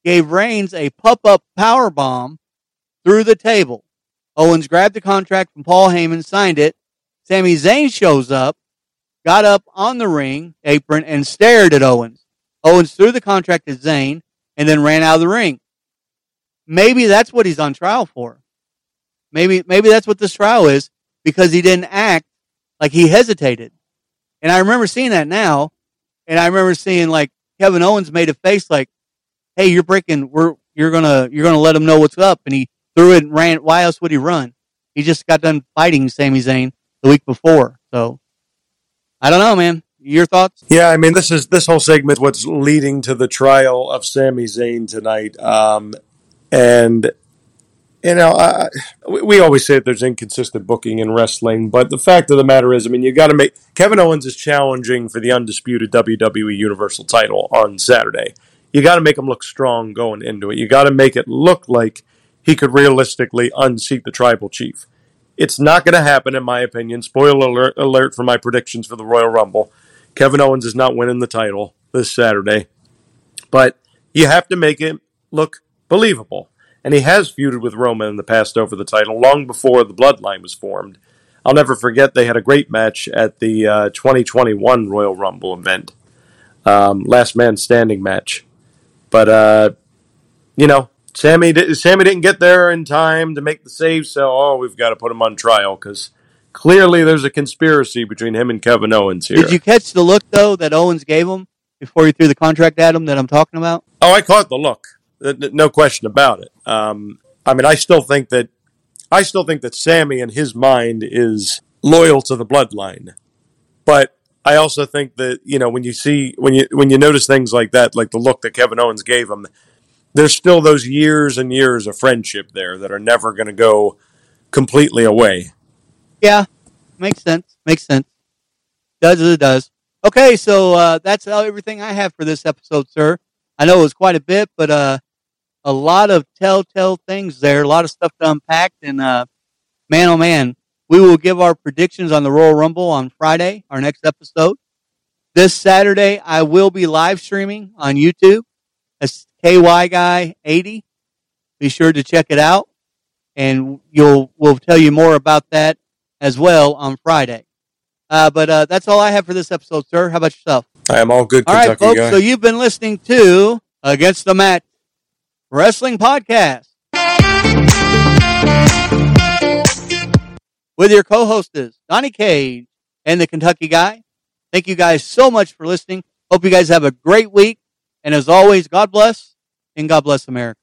gave Reigns a pop up power bomb through the table. Owens grabbed the contract from Paul Heyman, signed it. Sami Zayn shows up, got up on the ring apron and stared at Owens. Owens threw the contract at Zayn and then ran out of the ring. Maybe that's what he's on trial for. Maybe maybe that's what this trial is because he didn't act like he hesitated. And I remember seeing that now, and I remember seeing like Kevin Owens made a face like, "Hey, you're breaking. We're you're gonna you're gonna let him know what's up." And he threw it and ran. Why else would he run? He just got done fighting Sami Zayn the week before. So I don't know, man. Your thoughts? Yeah, I mean, this is this whole segment what's leading to the trial of Sami Zayn tonight, um, and you know, I, we always say that there's inconsistent booking in wrestling, but the fact of the matter is, I mean, you got to make Kevin Owens is challenging for the undisputed WWE Universal title on Saturday. You got to make him look strong going into it. You got to make it look like he could realistically unseat the tribal chief. It's not going to happen, in my opinion. Spoiler alert, alert for my predictions for the Royal Rumble. Kevin Owens is not winning the title this Saturday, but you have to make it look believable and he has feuded with Roman in the past over the title long before the bloodline was formed. I'll never forget they had a great match at the uh, 2021 Royal Rumble event, um, last man standing match. But uh, you know, Sammy did, Sami didn't get there in time to make the save, so oh, we've got to put him on trial because clearly there's a conspiracy between him and Kevin Owens here. Did you catch the look though that Owens gave him before he threw the contract at him that I'm talking about? Oh, I caught the look. No question about it. Um, I mean, I still think that I still think that Sami in his mind is loyal to the bloodline, but I also think that you know when you see when you when you notice things like that, like the look that Kevin Owens gave him, there's still those years and years of friendship there that are never going to go completely away. Yeah, makes sense. Makes sense. Does it does. Okay, so uh, that's everything I have for this episode, sir. I know it was quite a bit, but uh, a lot of telltale things there, a lot of stuff to unpack. And uh, man, oh man, we will give our predictions on the Royal Rumble on Friday, our next episode. This Saturday, I will be live streaming on YouTube. That's KY Guy 80. Be sure to check it out, and you'll we'll tell you more about that as well on Friday. Uh, but uh, that's all I have for this episode, sir. How about yourself? I am all good. All Kentucky right, folks. Guy. So you've been listening to Against the Mat Wrestling Podcast with your co-hosts Donnie Cage and the Kentucky Guy. Thank you guys so much for listening. Hope you guys have a great week. And as always, God bless and God bless America.